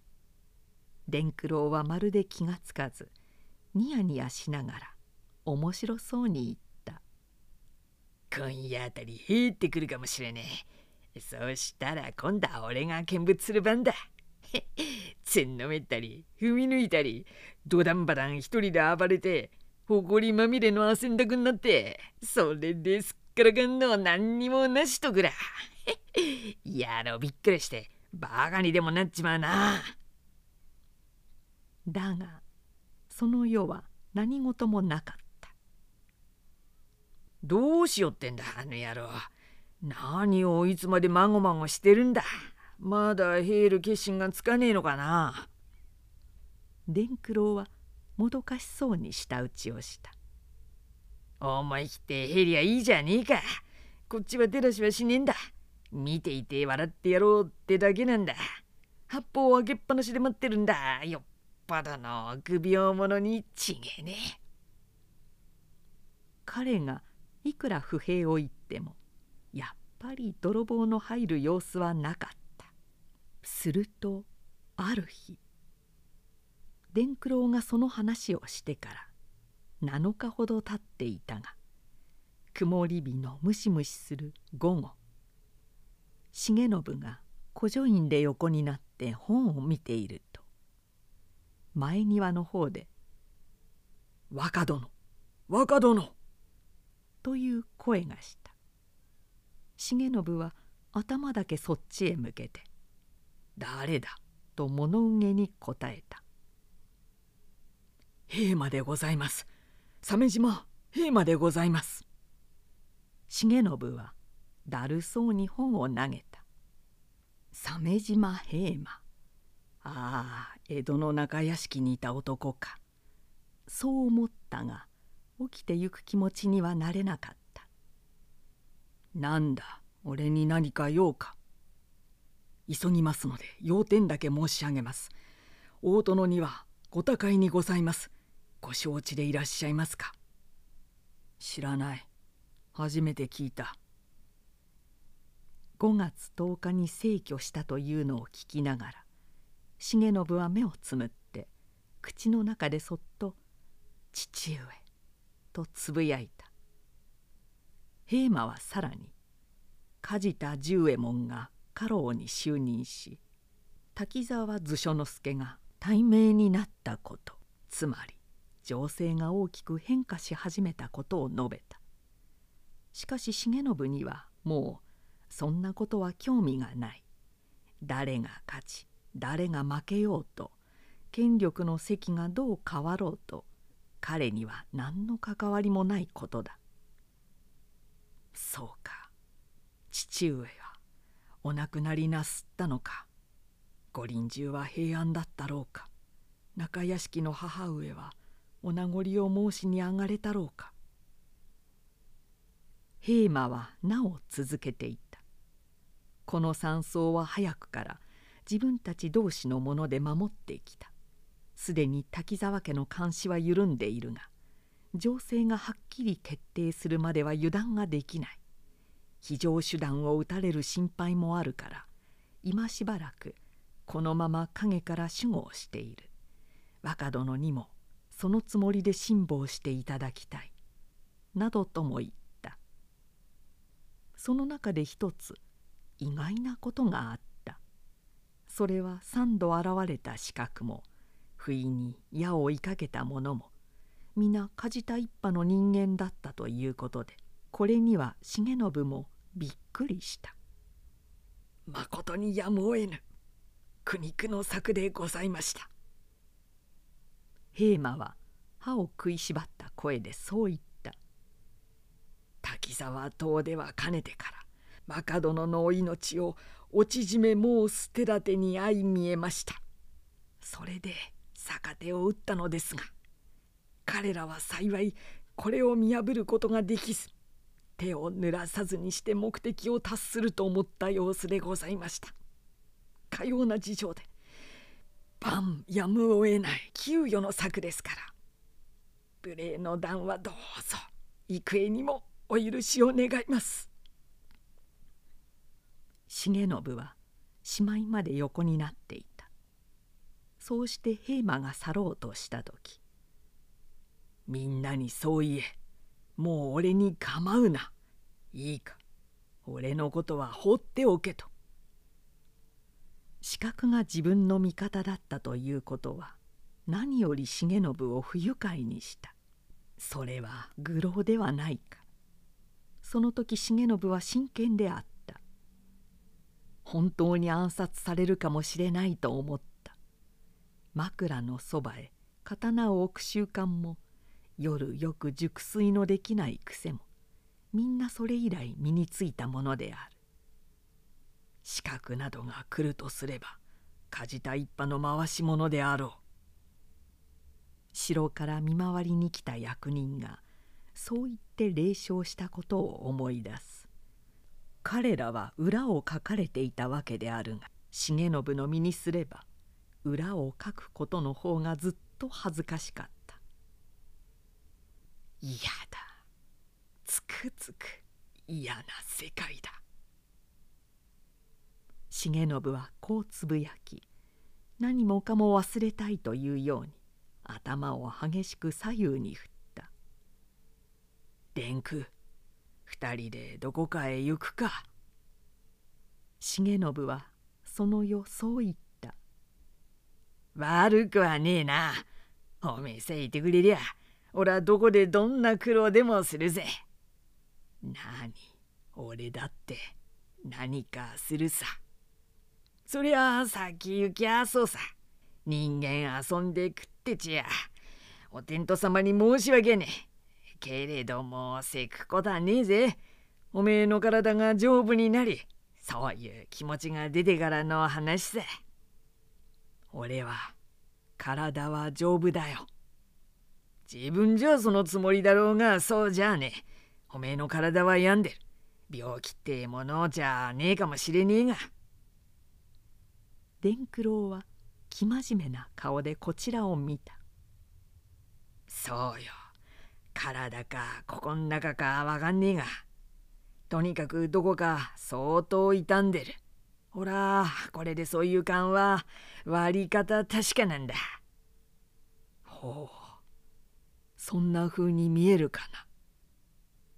伝九郎はまるで気がつかずニヤニヤしながら面白そうに言った「今夜あたり入ってくるかもしれねえ。そうしたら今度は俺が見物する番だ」つんのめったり踏み抜いたりドダンバダン一人で暴れてほこりまみれの汗んだくになってそれですっからかんの何にもなしとくら。やろびっくりしてバカにでもなっちまうな。だがその世は何事もなかった。どうしよってんだあの野郎。何をいつまでまごまごしてるんだ。まだヘール決心がつかねえのかな。伝九郎はもどかしそうに舌打ちをした。思い切ってヘリはいいじゃねえか。こっちは手出しはしねえんだ。見ていて笑ってやろうってだけなんだ。八方を開けっぱなしで待ってるんだ。よっぽどの臆病者にちげえね彼がいくら不平を言ってもやっぱり泥棒の入る様子はなかったするとある日伝九郎がその話をしてから7日ほど経っていたが曇り日のムシムシする午後重信が古書院で横になって本を見ていると前庭の方で「若殿若殿!」という声がした。重信は頭だけそっちへ向けて「誰だ?」と物憂げに答えた「平馬でございます。鮫島平馬でございます」重信はだるそうに本を投げた「鮫島平馬。ああ江戸の中屋敷にいた男か」そう思ったが起きてゆく気持ちにはなれなかった「なんだ俺に何か用か」急ぎますので要点だけ申し上げます。大殿にはご他界にございます。ご承知でいらっしゃいますか。知らない。初めて聞いた。5月10日に逝去したというのを聞きながら重信は目をつむって口の中でそっと「父上」とつぶやいた。平馬はさらに梶田十右衛門が家老に就任し滝沢図書之助が大名になったことつまり情勢が大きく変化し始めたことを述べた。しかし重信にはもうそんなことは興味がない。誰が勝ち誰が負けようと権力の席がどう変わろうと彼には何の関わりもないことだ。そうか。父上はお亡くなりなすったのか。ご臨終は平安だったろうか。中屋敷の母上はお名残を申しに上がれたろうか。平馬はなお続けていた。この山荘は早くから自分たち同士のもので守ってきた。すでに滝沢家の監視は緩んでいるが情勢がはっきり決定するまでは油断ができない。非常手段を打たれる心配もあるから今しばらくこのまま陰から守護をしている。若殿にもそのつもりで辛抱していただきたい」などとも言った。その中で一つ意外なことがあった。それは三度現れた資格も不意に矢を追いかけた者も皆梶田一派の人間だったということでこれには重信もびっくりした「まことにやむをえぬ。苦肉の策でございました」平馬は歯を食いしばった声でそう言った「滝沢島ではかねてから若殿のお命を落ち締め申す手立てに相見えました」それで逆手を打ったのですが彼らは幸いこれを見破ることができず手を濡らさずにして目的を達すると思った様子でございました。かような事情で万やむを得ない給与の策ですから無礼の段はどうぞ幾重にもお許しを願います。重信はしまいまで横になっていた。そうして平馬が去ろうとした時「みんなにそう言えもう俺に構うな。いいか俺のことは放っておけ」と。視覚が自分の味方だったということは何より重信を不愉快にした。それは愚弄ではないか。その時重信は真剣であった。本当に暗殺されるかもしれないと思った。枕のそばへ刀を置く習慣も夜よく熟睡のできない癖もみんなそれ以来身についたものである。資格などが来るとすれば梶じた一派の回し者であろう。城から見回りに来た役人がそう言って霊笑したことを思い出す。彼らは裏を書かれていたわけであるが重信の身にすれば裏を書くことの方がずっと恥ずかしかった。嫌だ。つくづく嫌な世界だ。重信はこうつぶやき何もかも忘れたいというように頭を激しく左右に振った「蓮空二人でどこかへ行くか」重信はその夜そう言った「悪くはねえなおめえさえいてくれりゃ俺はどこでどんな苦労でもするぜ」何俺だって何かするさ。そりゃ先行きゃそうさ。人間遊んで食ってちや。お天道様に申し訳ねえ。けれどもせくことはねえぜ。おめえの体が丈夫になり、そういう気持ちが出てからの話さ。俺は体は丈夫だよ。自分じゃそのつもりだろうがそうじゃねえ。おめえの体は病んでる。病気ってものじゃねえかもしれねえが。伝九郎は生真面目な顔でこちらを見たそうよ体かここん中かわかんねえがとにかくどこか相当傷んでるほらこれでそういう感は割り方確かなんだほうそんな風に見えるかな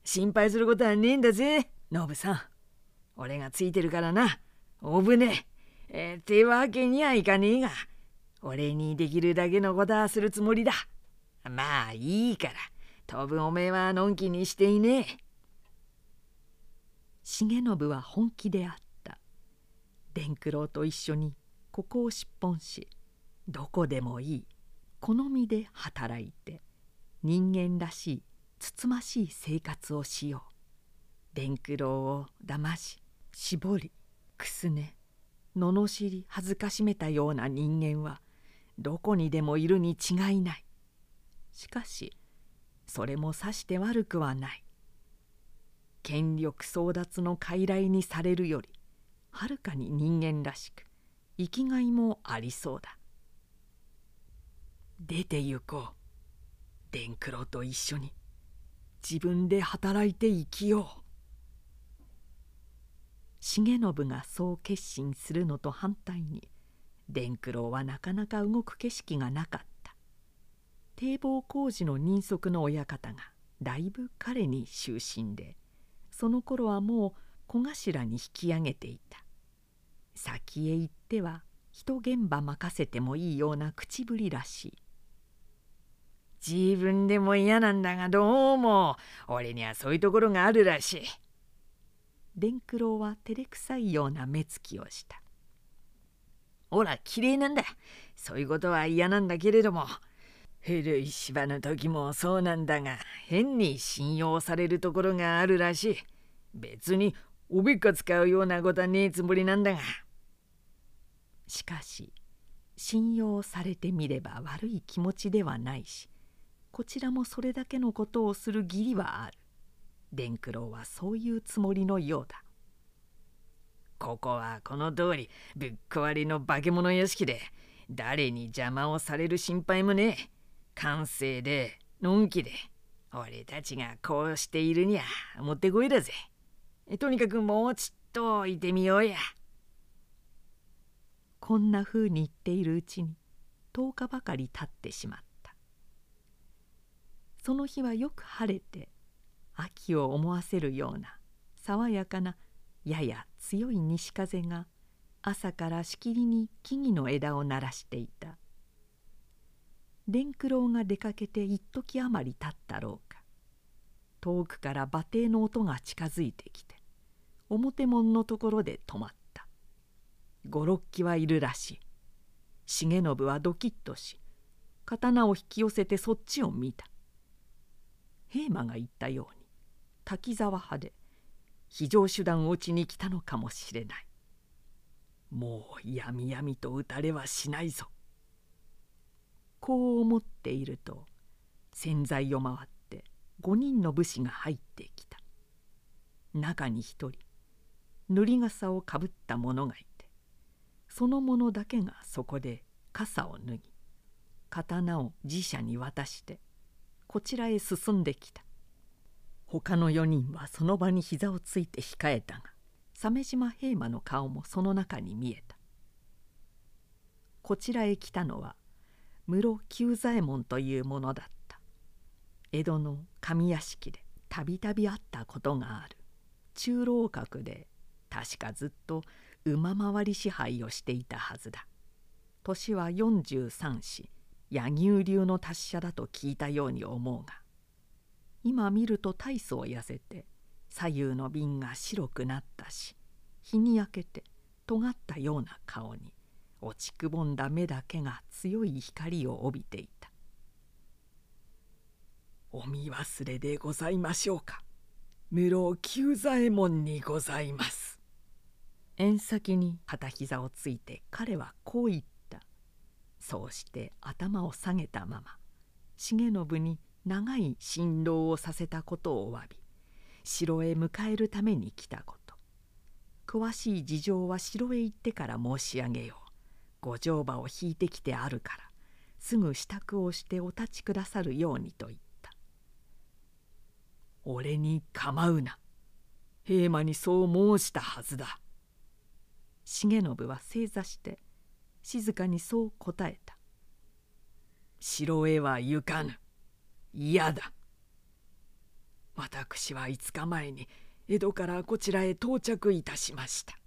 心配することはねえんだぜノブさん俺がついてるからなおぶねえー、ってわけにはいかねえが、俺にできるだけのことはするつもりだ。まあいいから、当分おめえはのんきにしていねえ。重信は本気であった。伝九郎と一緒にここを出奔し、どこでもいい、好みで働いて、人間らしい、つつましい生活をしよう。伝九郎を騙し、絞り、くすね、罵り恥ずかしめたような人間はどこにでもいるに違いないしかしそれもさして悪くはない権力争奪の傀儡にされるよりはるかに人間らしく生きがいもありそうだ。出て行こう。伝九郎と一緒に。自分で働いて生きよう。重信がそう決心するのと反対に伝九郎はなかなか動く景色がなかった。堤防工事の人足の親方がだいぶ彼に終身でその頃はもう小頭に引き上げていた。先へ行っては人現場任せてもいいような口ぶりらしい。自分でも嫌なんだがどうも俺にはそういうところがあるらしい。伝九郎は照れくさいような目つきをした。ほら綺麗なんだ。そういうことは嫌なんだけれども。古い芝の時もそうなんだが変に信用されるところがあるらしい。別におべっか使うようなことはねえつもりなんだが。しかし信用されてみれば悪い気持ちではないしこちらもそれだけのことをする義理はある。伝九郎はそういうつもりのようだ。ここはこの通りぶっ壊りの化け物屋敷で誰に邪魔をされる心配もねえ。感性でのんきで俺たちがこうしているにゃもってこいだぜ。とにかくもうちっといてみようや。こんな風に言っているうちに10日ばかり経ってしまった。その日はよく晴れて秋を思わせるような爽やかなやや強い西風が朝からしきりに木々の枝を鳴らしていた。伝九郎が出かけて一時余り経ったろうか。遠くから馬蹄の音が近づいてきて表門のところで止まった。五六機はいるらしい。重信はドキッとし刀を引き寄せてそっちを見た。平馬が言ったように滝沢派で非常手段を打ちに来たのかもしれない。もうやみやみと打たれはしないぞ。こう思っていると洗剤を回って5人の武士が入ってきた。中に一人塗り笠をかぶった者がいてその者だけがそこで傘を脱ぎ刀を自社に渡してこちらへ進んできた。他の4人はその場に膝をついて控えたが鮫島平馬の顔もその中に見えた。こちらへ来たのは室久左衛門というものだった。江戸の上屋敷でたびたび会ったことがある。中老閣で確かずっと馬回り支配をしていたはずだ。年は43子柳生流の達者だと聞いたように思うが今見ると大層痩せて左右の鬢が白くなったし日に焼けて尖ったような顔に落ちくぼんだ目だけが強い光を帯びていた「お見忘れでございましょうか。室久左衛門にございます」縁先に片膝をついて彼はこう言った。そうして頭を下げたまま重信に長い辛労をさせたことを詫び城へ迎えるために来たこと。詳しい事情は城へ行ってから申し上げよう。ご乗馬を引いてきてあるからすぐ支度をしてお立ちくださるようにと言った「俺に構うな。平馬にそう申したはずだ」重信は正座して静かにそう答えた「城へは行かぬ。嫌だ」私は5日前に江戸からこちらへ到着いたしました。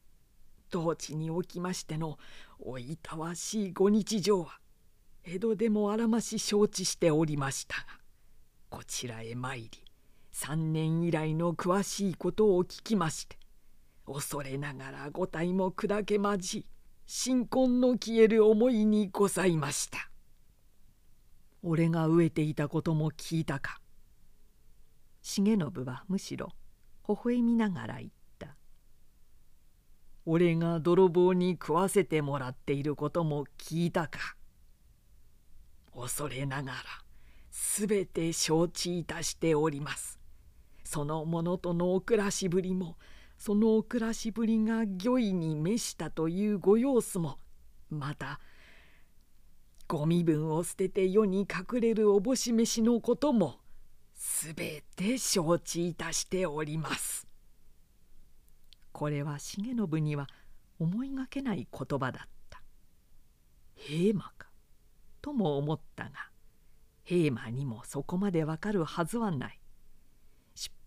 当地におきましてのおいたわしいご日常は江戸でもあらまし承知しておりましたがこちらへ参り3年以来の詳しいことを聞きまして恐れながら五体も砕けまじ新婚の消える思いにございました。俺が飢えていたことも聞いたか。重信はむしろ微笑みながら言った。俺が泥棒に食わせてもらっていることも聞いたか。恐れながらすべて承知いたしております。その者とのお暮らしぶりもその暮らしぶりが御意に召したというご様子もまたご身分を捨てて世に隠れるおぼし飯のこともすべて承知いたしております。これは重信には思いがけない言葉だった。平馬かとも思ったが平馬にもそこまでわかるはずはない。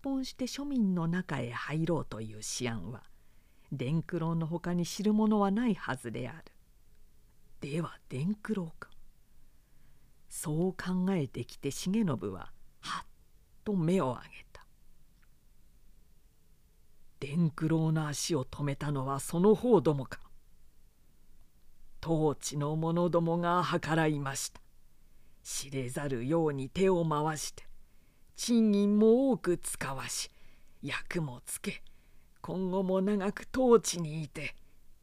出奔して庶民の中へ入ろうという思案は伝九郎のほかに知る者はないはずである。では伝九郎か。そう考えてきて重信ははっと目を上げた。伝九郎の足を止めたのはその方どもか。当地の者どもが計らいました。知れざるように手を回して賃金も多く使わし役もつけ今後も長く当地にいて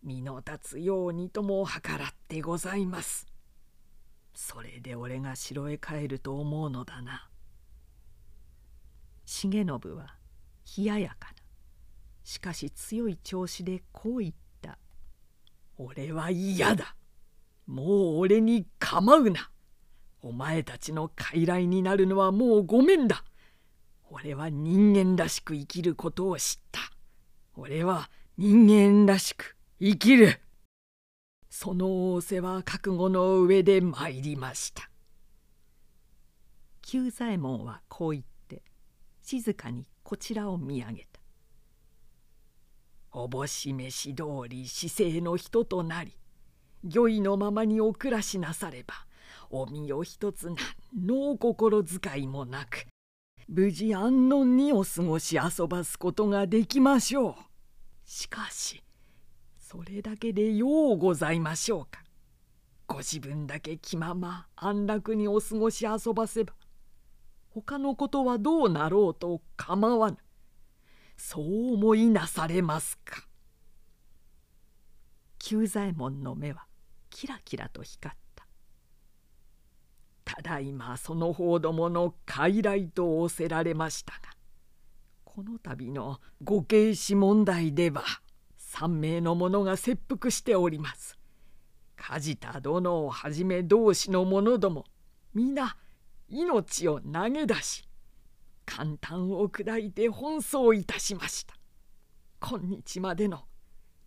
身の立つようにとも計らってございます。それで俺が城へ帰ると思うのだな。重信は冷ややかなしかし強い調子でこう言った「俺は嫌だ。もう俺に構うな。お前たちの傀儡になるのはもうごめんだ。俺は人間らしく生きることを知った。俺は人間らしく生きる」その仰せは覚悟の上で参りました。久左衛門はこう言って静かにこちらを見上げた。おぼし飯通り姿勢の人となり御意のままにお暮らしなさればお身を一つ何の心遣いもなく無事安穏にお過ごし遊ばすことができましょう。しかしそれだけでようございましょうか。ご自分だけ気まま安楽にお過ごし遊ばせば他のことはどうなろうと構わぬ。そう思いなされますか。久左衛門の目はキラキラと光った。だいまその方どもの傀儡と仰せられましたがこの度のご慶死問題では3名の者が切腹しております。梶田殿をはじめ同志の者ども皆命を投げ出し簡単を砕いて奔走いたしました。今日までの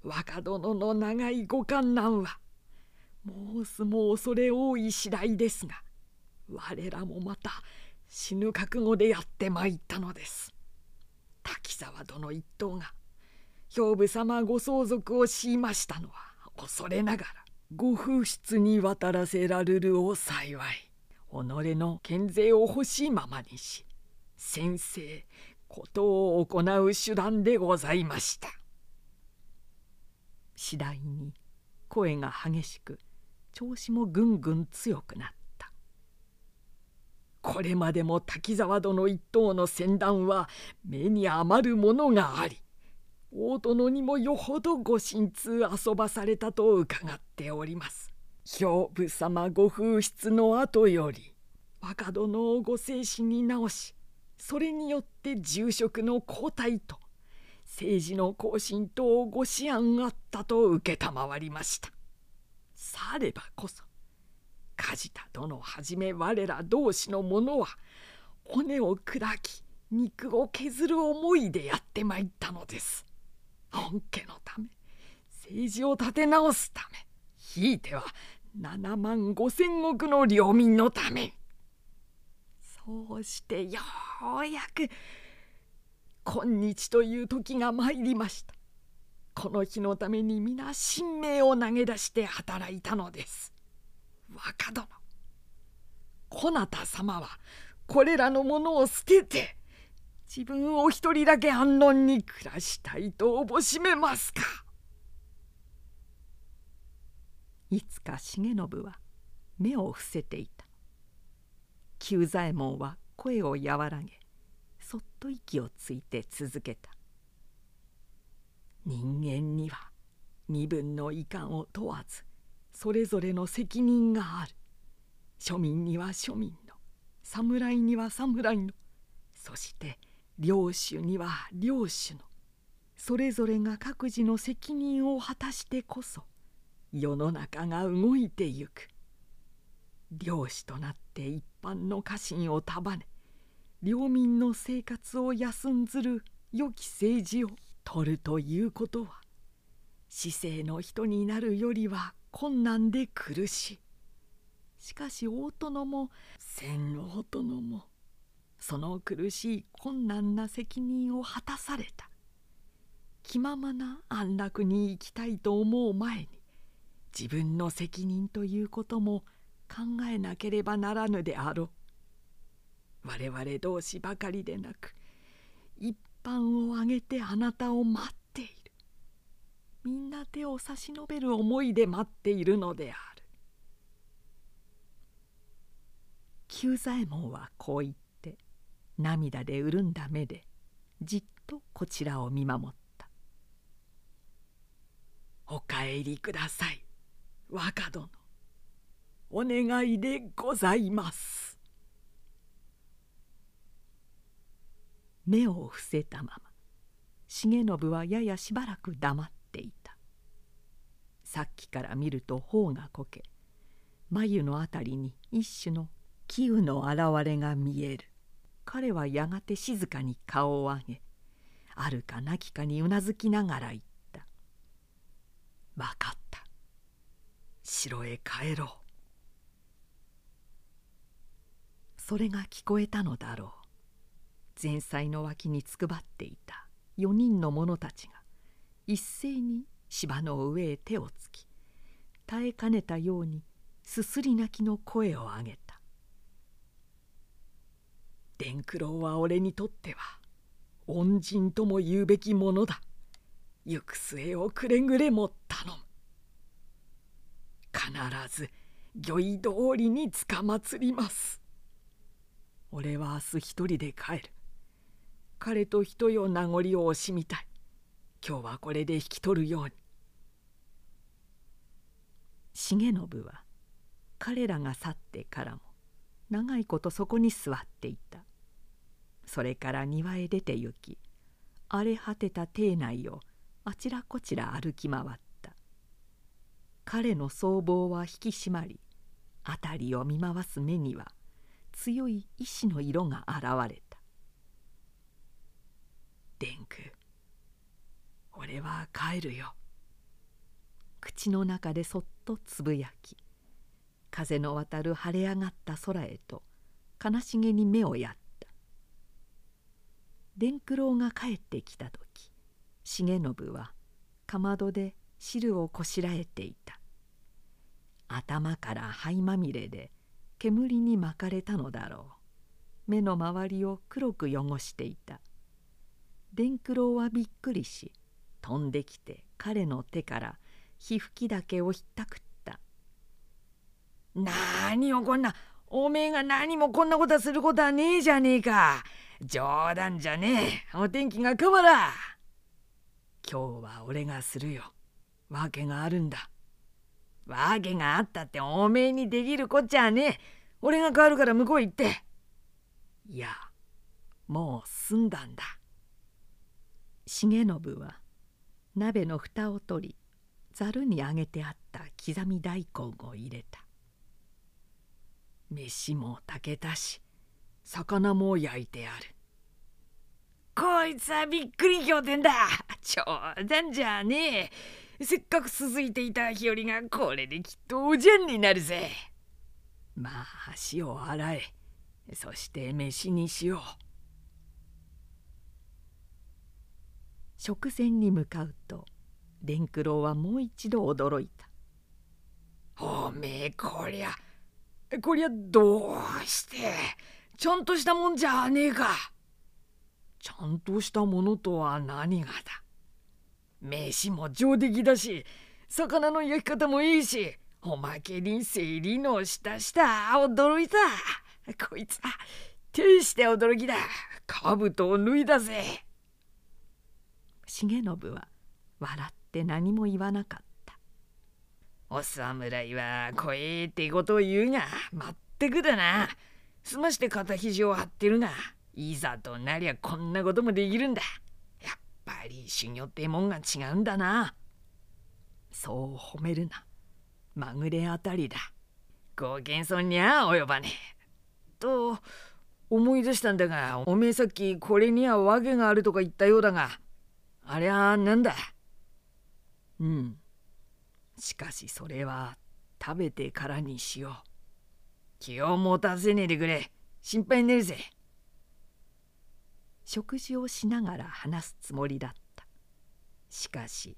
若殿の長いご観難は申すも恐れ多い次第ですが我らもまた死ぬ覚悟でやってまいったのです。滝沢殿一党が兵部様ご相続を強いましたのは恐れながらご風出に渡らせられるを幸い。己の健税を欲しいままにし先生ことを行う手段でございました。次第に声が激しく調子もぐんぐん強くなった。これまでも滝沢殿一党の船団は目に余るものがあり大殿にもよほどご心痛遊ばされたと伺っております。兵部様ご風出の後より若殿をご精神に直しそれによって住職の交代と政治の更新等ご思案あったと承りました。さればこそ梶田殿はじめ我ら同士の者は骨を砕き肉を削る思いでやってまいったのです。本家のため政治を立て直すためひいては7万5千石の領民のため。そうしてようやく今日という時が参りました。この日のために皆神命を投げ出して働いたのです。若殿こなた様はこれらのものを捨てて自分お一人だけ安穏に暮らしたいとおぼしめますか？いつか重信は目を伏せていた。久左衛門は声を和らげそっと息をついて続けた。人間には身分の遺憾を問わずそれぞれの責任がある。庶民には庶民の侍には侍のそして領主には領主のそれぞれが各自の責任を果たしてこそ世の中が動いてゆく。領主となって一般の家臣を束ね領民の生活を休んずる良き政治を取るということは市政の人になるよりは困難で苦しい。しかし大殿も千大殿もその苦しい困難な責任を果たされた。気ままな安楽に生きたいと思う前に自分の責任ということも考えなければならぬであろう。我々同士ばかりでなく一般を挙げてあなたを待ってみんな手を差し伸べる思いで待っているのである。久左衛門はこう言って涙で潤んだ目でじっとこちらを見守った「お帰りください若殿。お願いでございます」目を伏せたまま重信はややしばらく黙った。さっきから見ると頬がこけ。眉のあたりに一種の気雨の現れが見える。彼はやがて静かに顔を上げあるかなきかにうなずきながら言った「分かった。城へ帰ろう。それが聞こえたのだろう。前妻の脇につくばっていた4人の者たちが一斉に芝の上へ手をつき耐えかねたようにすすり泣きの声を上げた「伝九郎は俺にとっては恩人とも言うべきものだ。行く末をくれぐれも頼む」必ず御意通りにつかまつります。俺は明日一人で帰る。彼と一夜名残を惜しみたい。今日はこれで引き取るように。重信は彼らが去ってからも長いことそこに座っていた。それから庭へ出て行き荒れ果てた邸内をあちらこちら歩き回った。彼の僧帽は引き締まり辺りを見回す目には強い意志の色が現れた「伝九俺は帰るよ」口の中でそっとつぶやき風の渡る晴れ上がった空へと悲しげに目をやった。伝九郎が帰ってきた時重信はかまどで汁をこしらえていた。頭から灰まみれで煙に巻かれたのだろう。目の周りを黒く汚していた。伝九郎はびっくりし飛んできて彼の手から火吹きだけをひったくった「なにをこんなおめえが何もこんなことすることはねえじゃねえか。冗談じゃねえ。お天気が変わら今日は俺がするよ。訳があるんだ。訳があったっておめえにできるこっちゃねえ。俺が変わるから向こう行って。いやもう済んだんだ。重信は鍋の蓋を取りざるに揚げてあった刻み大根を入れた。飯も炊けたし魚も焼いてある。こいつはびっくり仰天だ。冗談じゃねえ。せっかく続いていた日和がこれできっとおじゃんになるぜ。まあ足を洗え。そして飯にしよう。食前に向かうと伝九郎はもう一度驚いた「おめえこりゃこりゃどうしてちゃんとしたもんじゃねえか」ちゃんとしたものとは何がだ。飯も上出来だし魚の焼き方もいいしおまけに整理のしたした驚いた。こいつは手して驚きだ。兜を脱いだぜ。重信は笑った。て何も言わなかった。お侍は怖えってことを言うがまってくだな。すまして肩肘を張ってるがいざとなりゃこんなこともできるんだ。やっぱり修行ってもんが違うんだな。そう褒めるな。まぐれあたりだ。ご謙遜にゃ及ばねえ。と思い出したんだがおめえさっきこれには訳があるとか言ったようだがありゃなんだ？うん。しかしそれは食べてからにしよう。気を持たせねえでくれ。心配ねえぜ。食事をしながら話すつもりだった。しかし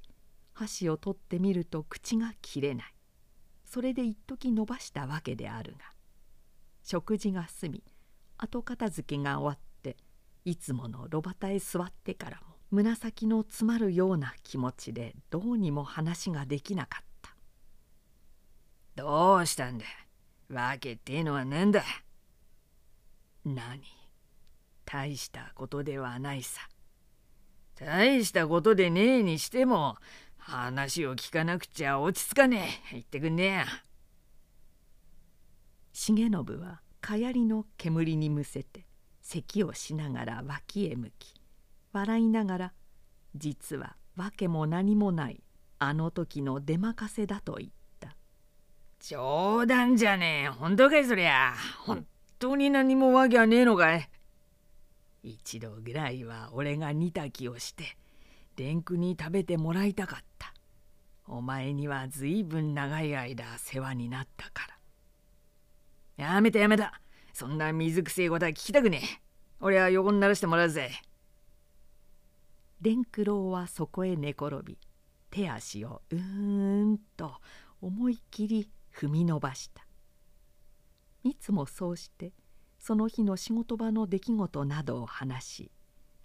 箸を取ってみると口が切れない。それで一時伸ばしたわけであるが。食事が済み後片付けが終わっていつもの炉端へ座ってからも紫の詰まるような気持ちでどうにも話ができなかった。どうしたんだ？訳っていうのは何だ？何？大したことではないさ。大したことでねえにしても話を聞かなくちゃ落ち着かねえ。言ってくんねえや。重信はかやりの煙にむせて咳をしながら脇へ向き笑いながら実は訳も何もないあの時の出任せだと言った。冗談じゃねえ。本当かいそりゃ。本当に何も訳はねえのかい。一度ぐらいは俺が煮炊きをして蓮九に食べてもらいたかった。お前にはずいぶん長い間世話になったから。やめたやめた。そんな水くせえことは聞きたくねえ。俺は横にならしてもらうぜ。伝九郎はそこへ寝転び手足をうーんと思い切り踏み伸ばした。いつもそうしてその日の仕事場の出来事などを話し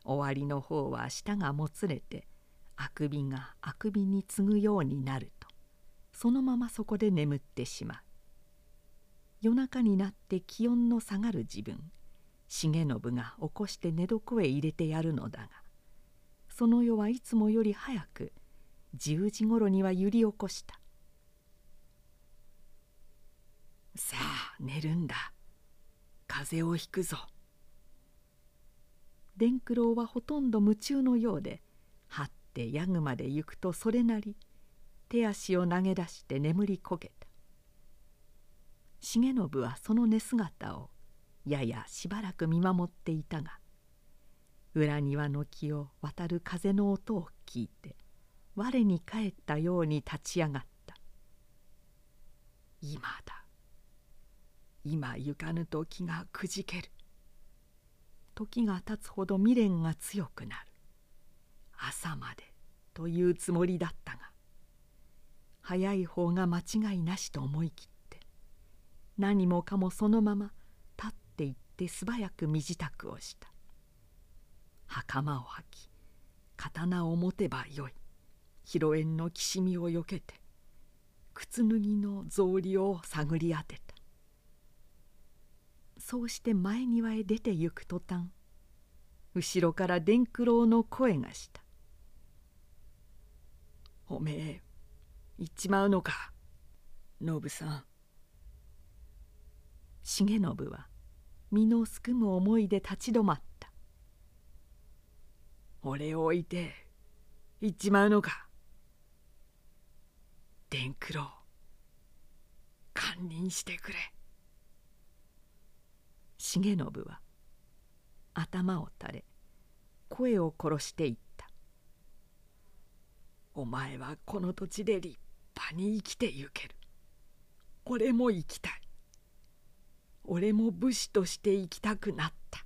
終わりの方は舌がもつれてあくびがあくびに次ぐようになるとそのままそこで眠ってしまう。夜中になって気温の下がる自分重信が起こして寝床へ入れてやるのだがその夜はいつもより早く10時ごろには揺り起こした「さあ寝るんだ。風邪をひくぞ」伝九郎はほとんど夢中のようではってヤグまで行くとそれなり手足を投げ出して眠りこけた。重信はその寝姿をややしばらく見守っていたが裏庭の木を渡る風の音を聞いて我に返ったように立ち上がった。今だ。今行かぬと気がくじける。時が経つほど未練が強くなる。朝までというつもりだったが早い方が間違いなしと思い切って何もかもそのまま立っていって素早く身支度をした。袴を履き刀を持てばよい。広縁のきしみをよけて靴脱ぎの草履を探り当てた。そうして前庭へ出て行く途端後ろから伝九郎の声がした「おめえ行っちまうのか信さん」重信は身のすくむ思いで立ち止まった「俺を置いて行っちまうのか。伝九郎堪忍してくれ」。重信は頭を垂れ声を殺していった「お前はこの土地で立派に生きてゆける。俺も生きたい。俺も武士として生きたくなった。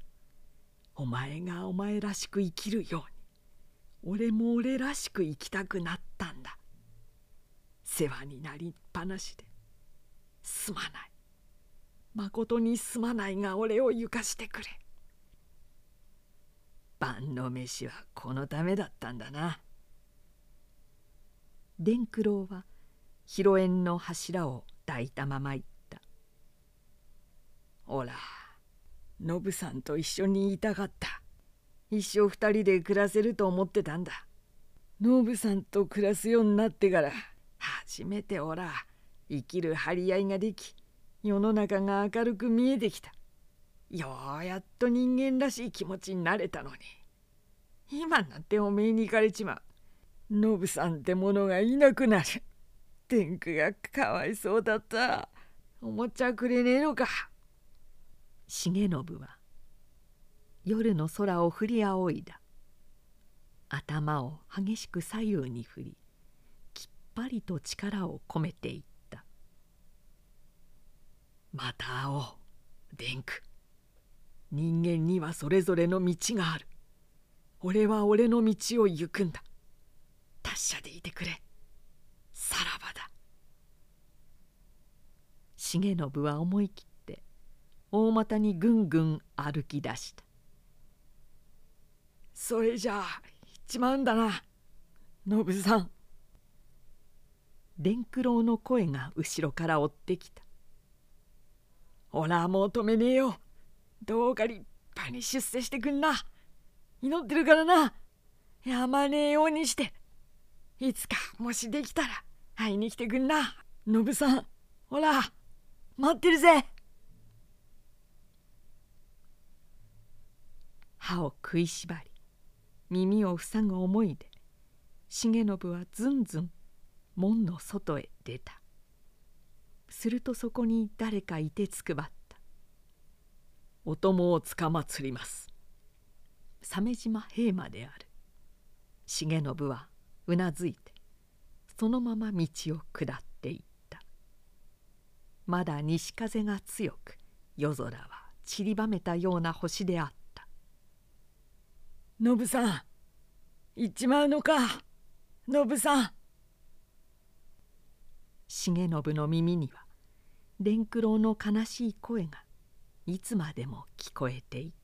お前がお前らしく生きるように。俺も俺らしく生きたくなったんだ。世話になりっぱなしで。すまない。まことにすまないが俺を行かしてくれ。晩の飯はこのためだったんだな。伝九郎は広縁の柱を抱いたまま言った「ほらノブさんと一緒にいたかった。一生二人で暮らせると思ってたんだ。ノブさんと暮らすようになってから初めてほら生きる張り合いができ世の中が明るく見えてきた。ようやっと人間らしい気持ちになれたのに。今になっておめえに行かれちまう。ノブさんってものがいなくなる。天狗がかわいそうだった。思っちゃくれねえのか。重信は夜の空を振り仰いだ。頭を激しく左右に振りきっぱりと力を込めていった。また会おうデンク。人間にはそれぞれの道がある。俺は俺の道を行くんだ。達者でいてくれ。さらばだ。重信は思い切って大股にぐんぐん歩き出した。それじゃあ行っちまうんだな信さん。伝九郎の声が後ろから追ってきた。ほらもう止めねえよ。どうか立派に出世してくんな。祈ってるからな。やまねえようにして。いつかもしできたら会いに来てくんなノブさん。ほら待ってるぜ。歯を食いしばり耳を塞ぐ思いで重信はずんずん門の外へ出た。するとそこに誰かいてつくばった「お供をつかまつります」鮫島平馬である。重信はうなずいてそのまま道を下っていった。まだ西風が強く夜空は散りばめたような星であった「ノブさん。行っちまうのか。ノブさん」重信の耳には伝九郎の悲しい声がいつまでも聞こえていた。